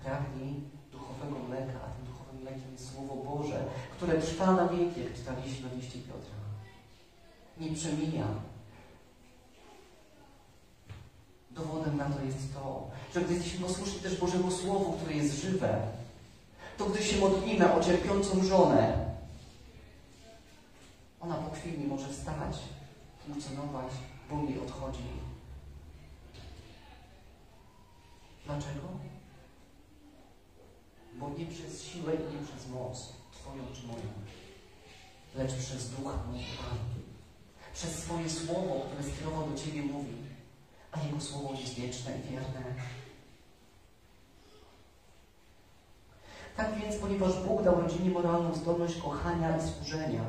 pragnij duchowego mleka, a tym mlekiem jest Słowo Boże, które trwa na wieki, jak czytaliśmy w liście Piotra. Nie przemija. Dowodem na to jest to, że gdy jesteśmy posłuszni też Bożemu Słowu, które jest żywe, to gdy się modlimy o cierpiącą żonę, ona po chwili może wstać, funkcjonować, ból jej odchodzi. Dlaczego? Bo nie przez siłę i nie przez moc, Twoją czy moją, lecz przez Ducha Pan. Przez swoje Słowo, które skierował do Ciebie, mówi, a Jego Słowo jest wieczne i wierne. Tak więc, ponieważ Bóg dał rodzinie moralną zdolność kochania i służenia,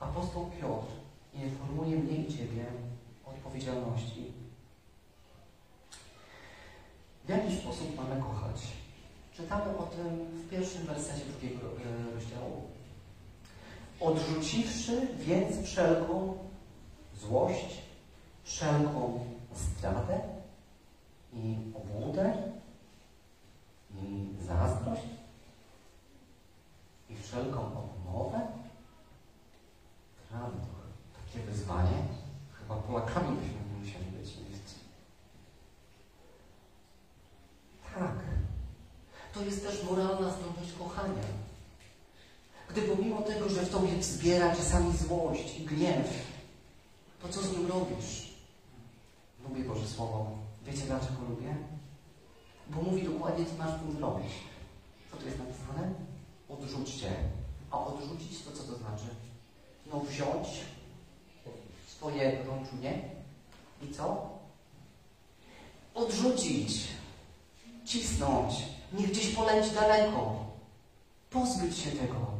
apostoł Piotr informuje mnie i Ciebie o odpowiedzialności. W jaki sposób mamy kochać? Czytamy o tym w pierwszym wersecie drugiego e, rozdziału. Odrzuciwszy więc wszelką złość, wszelką zdradę i obłudę i zazdrość i wszelką odmowę. Prawda, takie wyzwanie. Chyba Polakami byśmy nie musieli być. Tak. To jest też moralna zdolność kochania. Gdy pomimo tego, że w tobie wzbiera czasami złość i gniew, to co z nim robisz? Lubię Boże Słowo. Wiecie dlaczego lubię? Bo mówi dokładnie, co masz tym zrobić. Co tu jest napisane? Odrzućcie. A odrzucić to co to znaczy? No wziąć swoje rączunie i co? Odrzucić. Cisnąć. Niech gdzieś poleci daleko. Pozbyć się tego.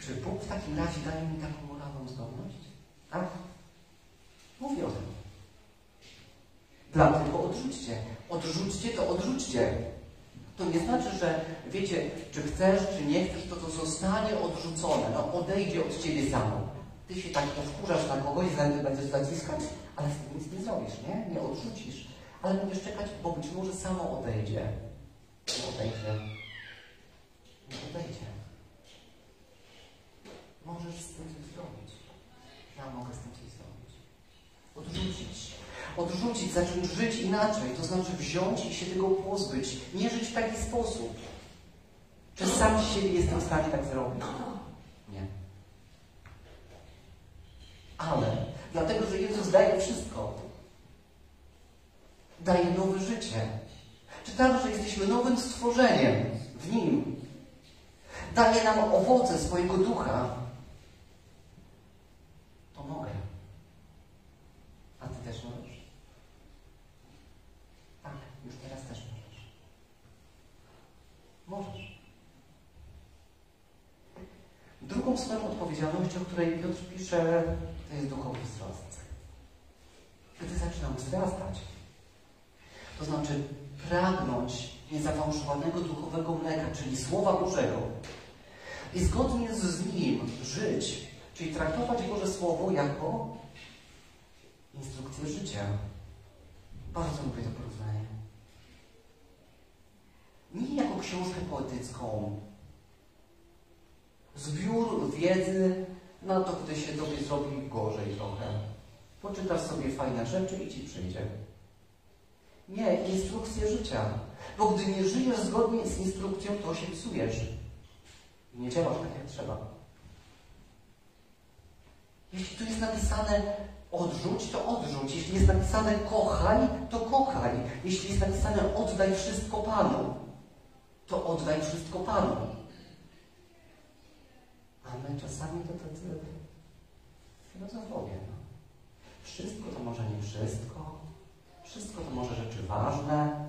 Czy Bóg w takim razie daje mi taką moralną zdolność? Tak? Mówię o tym. Dlatego odrzućcie. Odrzućcie to odrzućcie. To nie znaczy, że wiecie, czy chcesz, czy nie chcesz, to to zostanie odrzucone. No odejdzie od ciebie samo. Ty się tak powkurzasz na kogoś, zęby będziesz zaciskać, ale z tym nic nie zrobisz, nie? Nie odrzucisz. Ale będziesz czekać, bo być może samo odejdzie. Nie odejdzie. Nie odejdzie. Możesz z tym coś zrobić. Ja mogę z tym coś zrobić. Odrzucić. Odrzucić, zacząć żyć inaczej. To znaczy wziąć i się tego pozbyć. Nie żyć w taki sposób. Czy sam z siebie jestem w stanie tak zrobić? Nie. Ale dlatego, że Jezus daje wszystko. Daje nowe życie. Czytamy, że jesteśmy nowym stworzeniem w Nim. Daje nam owoce swojego ducha. To mogę. A Ty też możesz. Tak, już teraz też możesz. Możesz. Drugą swoją odpowiedzialnością, o której Piotr pisze, to jest duchowy wzrost. Gdy zaczynam wzrastać, to znaczy pragnąć niezafałszowanego duchowego mleka, czyli Słowa Bożego i zgodnie z nim żyć, czyli traktować Boże Słowo jako instrukcję życia. Bardzo lubię to porównanie. Nie jako książkę poetycką, zbiór wiedzy na to, gdy się tobie zrobi gorzej trochę. Poczytasz sobie fajne rzeczy i ci przyjdzie. Nie, instrukcję życia. Bo gdy nie żyjesz zgodnie z instrukcją, to się psujesz. I nie działasz tak, jak trzeba. Jeśli tu jest napisane odrzuć, to odrzuć. Jeśli jest napisane kochaj, to kochaj. Jeśli jest napisane oddaj wszystko Panu, to oddaj wszystko Panu. A my czasami to tacy filozofowie. No. Wszystko to może nie wszystko. Wszystko to może rzeczy ważne,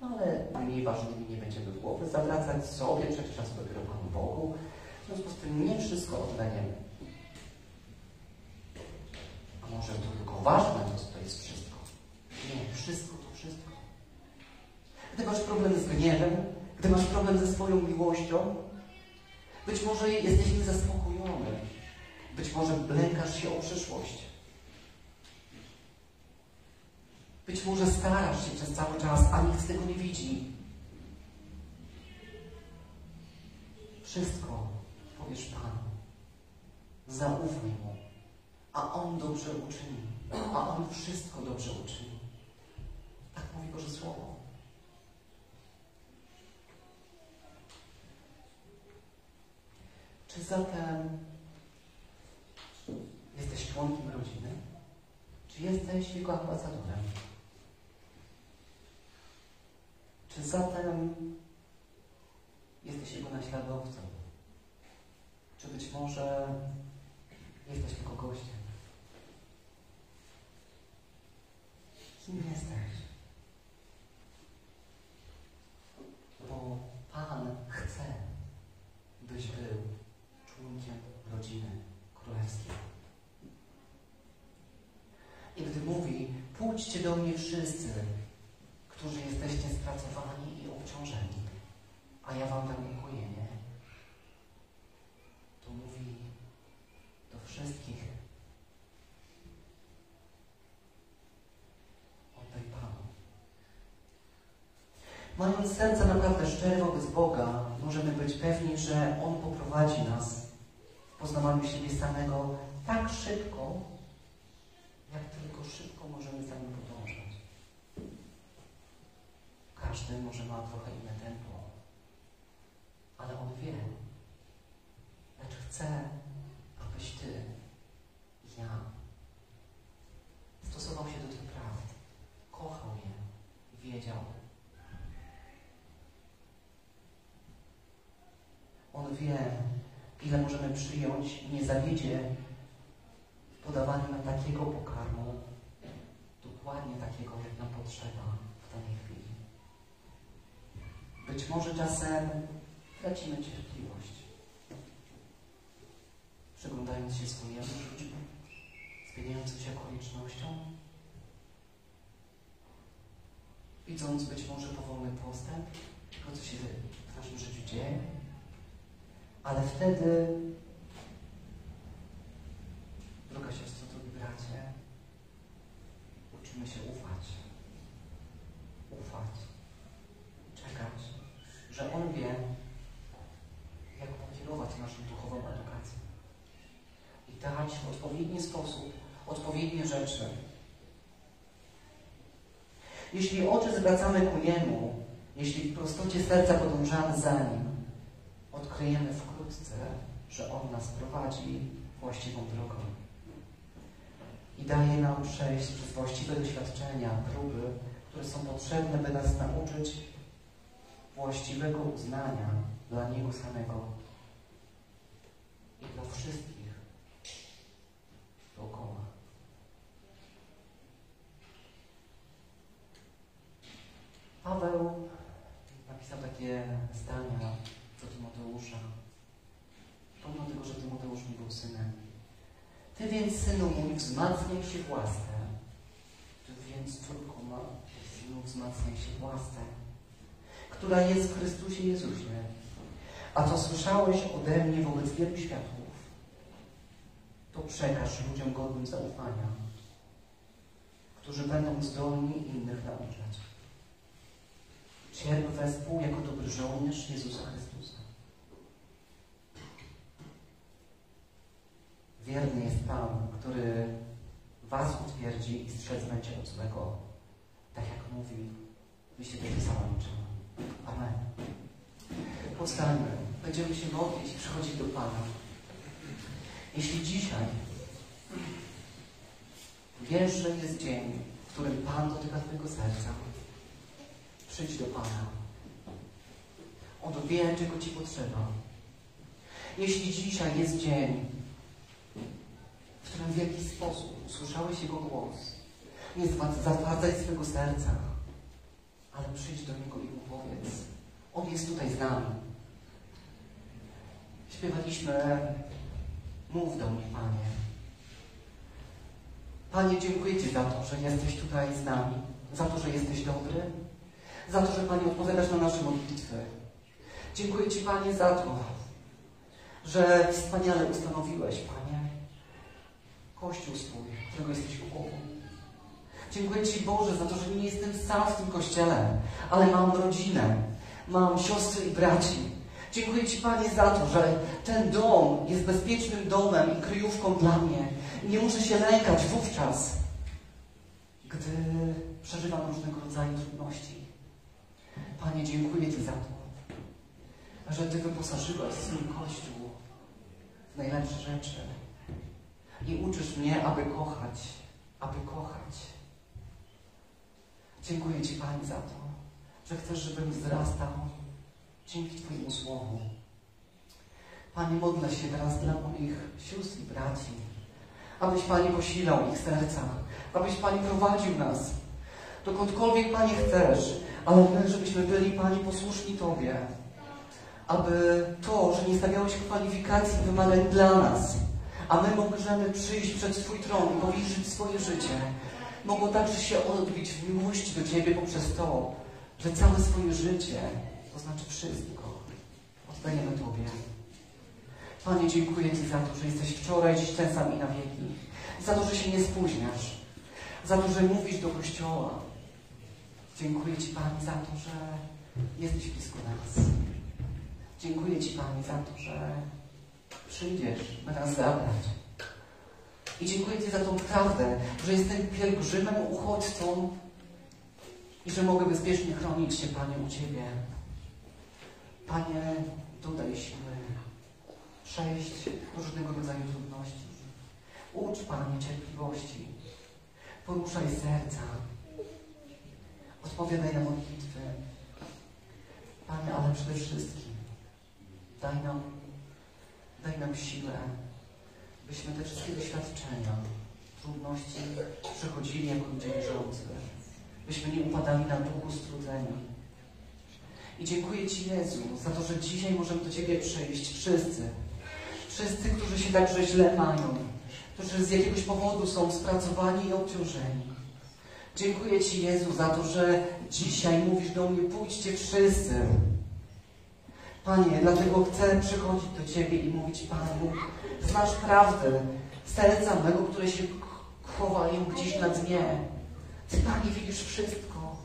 no ale mniej ważnymi nie będziemy głowy zawracać sobie, przecież czas dopiero Panu Bogu. W związku z tym nie wszystko oddajemy. A może to tylko ważne to, to jest wszystko? Nie, wszystko to wszystko. Gdy masz problem z gniewem, gdy masz problem ze swoją miłością, być może jesteś niezaspokojony, być może lękasz się o przyszłość. Być może starasz się przez cały czas, a nikt tego nie widzi. Wszystko powiesz Panu. Zaufaj Mu, a On dobrze uczyni. A On wszystko dobrze uczyni. Tak mówi Boże Słowo. Czy zatem jesteś członkiem rodziny? Czy jesteś jego ambasadorem? Czy zatem jesteś jego naśladowcą? Czy być może jesteś tylko gościem? Kim jesteś? Bo Pan chce, byś był członkiem rodziny królewskiej. I gdy mówi, pójdźcie do mnie wszyscy, którzy jesteście spracowani i obciążeni, a ja wam dam ukojenie, to mówi do wszystkich, oddaj Panu. Mając serce naprawdę szczere wobec Boga, możemy być pewni, że On poprowadzi nas w poznawaniu siebie samego tak szybko, jak tylko szybko możemy za Nim Każdy może ma trochę inne tempo, ale On wie, lecz chce, abyś Ty i ja stosował się do tych prawd, kochał je wiedział, On wie, ile możemy przyjąć i nie zawiedzie w podawaniu nam takiego pokarmu, dokładnie takiego, jak nam potrzeba w danej chwili. Być może czasem tracimy cierpliwość, przyglądając się swojemu życiu, zmieniającym się okolicznościom, widząc być może powolny postęp tego, co się w naszym życiu dzieje, ale wtedy, droga siostro, drogi bracie, uczymy się ufać. Ufać. Czekać, że On wie, jak pokierować naszą duchową edukację. I dać w odpowiedni sposób odpowiednie rzeczy. Jeśli oczy zwracamy ku Niemu, jeśli w prostocie serca podążamy za Nim, odkryjemy wkrótce, że On nas prowadzi właściwą drogą i daje nam przejść przez właściwe doświadczenia, próby, które są potrzebne, by nas nauczyć właściwego uznania dla Niego samego i dla wszystkich dookoła. Paweł napisał takie zdania do Tymoteusza. Pomimo tego, że Tymoteusz nie był synem. Ty więc, synu mój, wzmacniaj się w. Ty więc, córko ma, synu, wzmacniaj się w łasce, która jest w Chrystusie Jezusie. A co słyszałeś ode mnie wobec wielu świadków, to przekaż ludziom godnym zaufania, którzy będą zdolni innych nauczać. Cierp wespół jako dobry żołnierz Jezusa Chrystusa. Wierny jest Pan, który was utwierdzi i strzec będzie od złego, tak jak mówi w liście do Tesaloniczan. Amen. Powstańmy, będziemy się modlić i przychodzić do Pana. Jeśli dzisiaj wiesz, że jest dzień, w którym Pan dotyka Twojego serca, przyjdź do Pana. On wie, czego Ci potrzeba. Jeśli dzisiaj jest dzień, w którym w jakiś sposób usłyszałeś Jego głos, nie zatwardzaj swego serca, ale przyjdź do Niego i On jest tutaj z nami. Śpiewaliśmy Mów do mnie, Panie. Panie, dziękuję Ci za to, że jesteś tutaj z nami, za to, że jesteś dobry, za to, że Panie odpowiadasz na nasze modlitwy. Dziękuję Ci, Panie, za to, że wspaniale ustanowiłeś, Panie, Kościół swój, którego jesteś głową. Dziękuję Ci, Boże, za to, że nie jestem sam w tym Kościele, ale mam rodzinę, mam siostry i braci. Dziękuję Ci, Panie, za to, że ten dom jest bezpiecznym domem i kryjówką dla mnie. Nie muszę się lękać wówczas, gdy przeżywam różnego rodzaju trudności. Panie, dziękuję Ci za to, że Ty wyposażyłeś swój Kościół w najlepsze rzeczy i uczysz mnie, aby kochać, aby kochać. Dziękuję Ci, Pani, za to, że chcesz, żebym wzrastał dzięki Twojemu Słowu. Panie, modlę się teraz dla moich sióstr i braci, abyś, Panie, posilał ich serca, abyś, Panie, prowadził nas dokądkolwiek, Panie, chcesz, ale my, żebyśmy byli, Panie, posłuszni Tobie, aby to, że nie stawiałeś kwalifikacji wymagań dla nas, a my możemy przyjść przed Twój tron i powierzyć swoje życie, mogło także się odbić w miłości do Ciebie poprzez to, że całe swoje życie, to znaczy wszystko, oddajemy Tobie. Panie, dziękuję Ci za to, że jesteś wczoraj, dziś ten sam i na wieki. Za to, że się nie spóźniasz. Za to, że mówisz do Kościoła. Dziękuję Ci, Pani, za to, że jesteś blisko nas. Dziękuję Ci, Pani, za to, że przyjdziesz, by nas zabrać. I dziękuję Ci za tą prawdę, że jestem pielgrzymem, uchodźcą i że mogę bezpiecznie chronić się, Panie, u Ciebie. Panie, dodaj siły, przejść różnego rodzaju trudności. Ucz, Panie, cierpliwości. Poruszaj serca. Odpowiadaj na modlitwy. Panie, ale przede wszystkim daj nam, daj nam siłę, byśmy te wszystkie doświadczenia, trudności przechodzili jako ludzie wierzący. Byśmy nie upadali na duchu strudzenia. I dziękuję Ci, Jezu, za to, że dzisiaj możemy do Ciebie przyjść wszyscy. Wszyscy, którzy się także źle mają, którzy z jakiegoś powodu są spracowani i obciążeni. Dziękuję Ci, Jezu, za to, że dzisiaj mówisz do mnie, pójdźcie wszyscy. Panie, dlatego chcę przychodzić do Ciebie i mówić, Panu, znasz prawdę serca mego, które się chowają gdzieś na dnie. Ty, Panie, widzisz wszystko,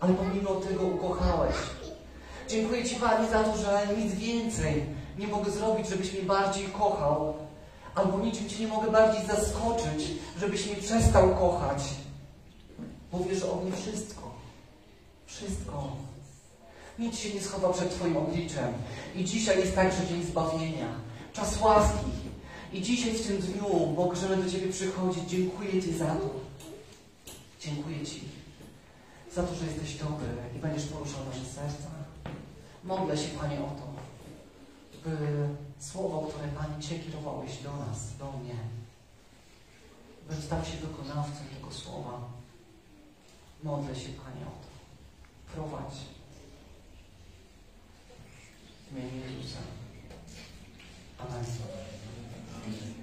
ale pomimo tego ukochałeś. Dziękuję Ci, Panie, za to, że nic więcej nie mogę zrobić, żebyś mnie bardziej kochał, albo niczym Cię nie mogę bardziej zaskoczyć, żebyś mnie przestał kochać. Bo wiesz o mnie wszystko. Wszystko. Nic się nie schowa przed Twoim obliczem. I dzisiaj jest także dzień zbawienia. Czas łaski. I dzisiaj w tym dniu możemy do Ciebie przychodzić. Dziękuję Ci za to. Dziękuję Ci za to, że jesteś dobry i będziesz poruszał nasze serca. Modlę się, Panie, o to, by słowo, które Panie Cię kierowałeś do nas, do mnie, bym stał się wykonawcą tego słowa. Modlę się, Panie, o to. Prowadź. W imieniu Jezusa. Amen. Amen.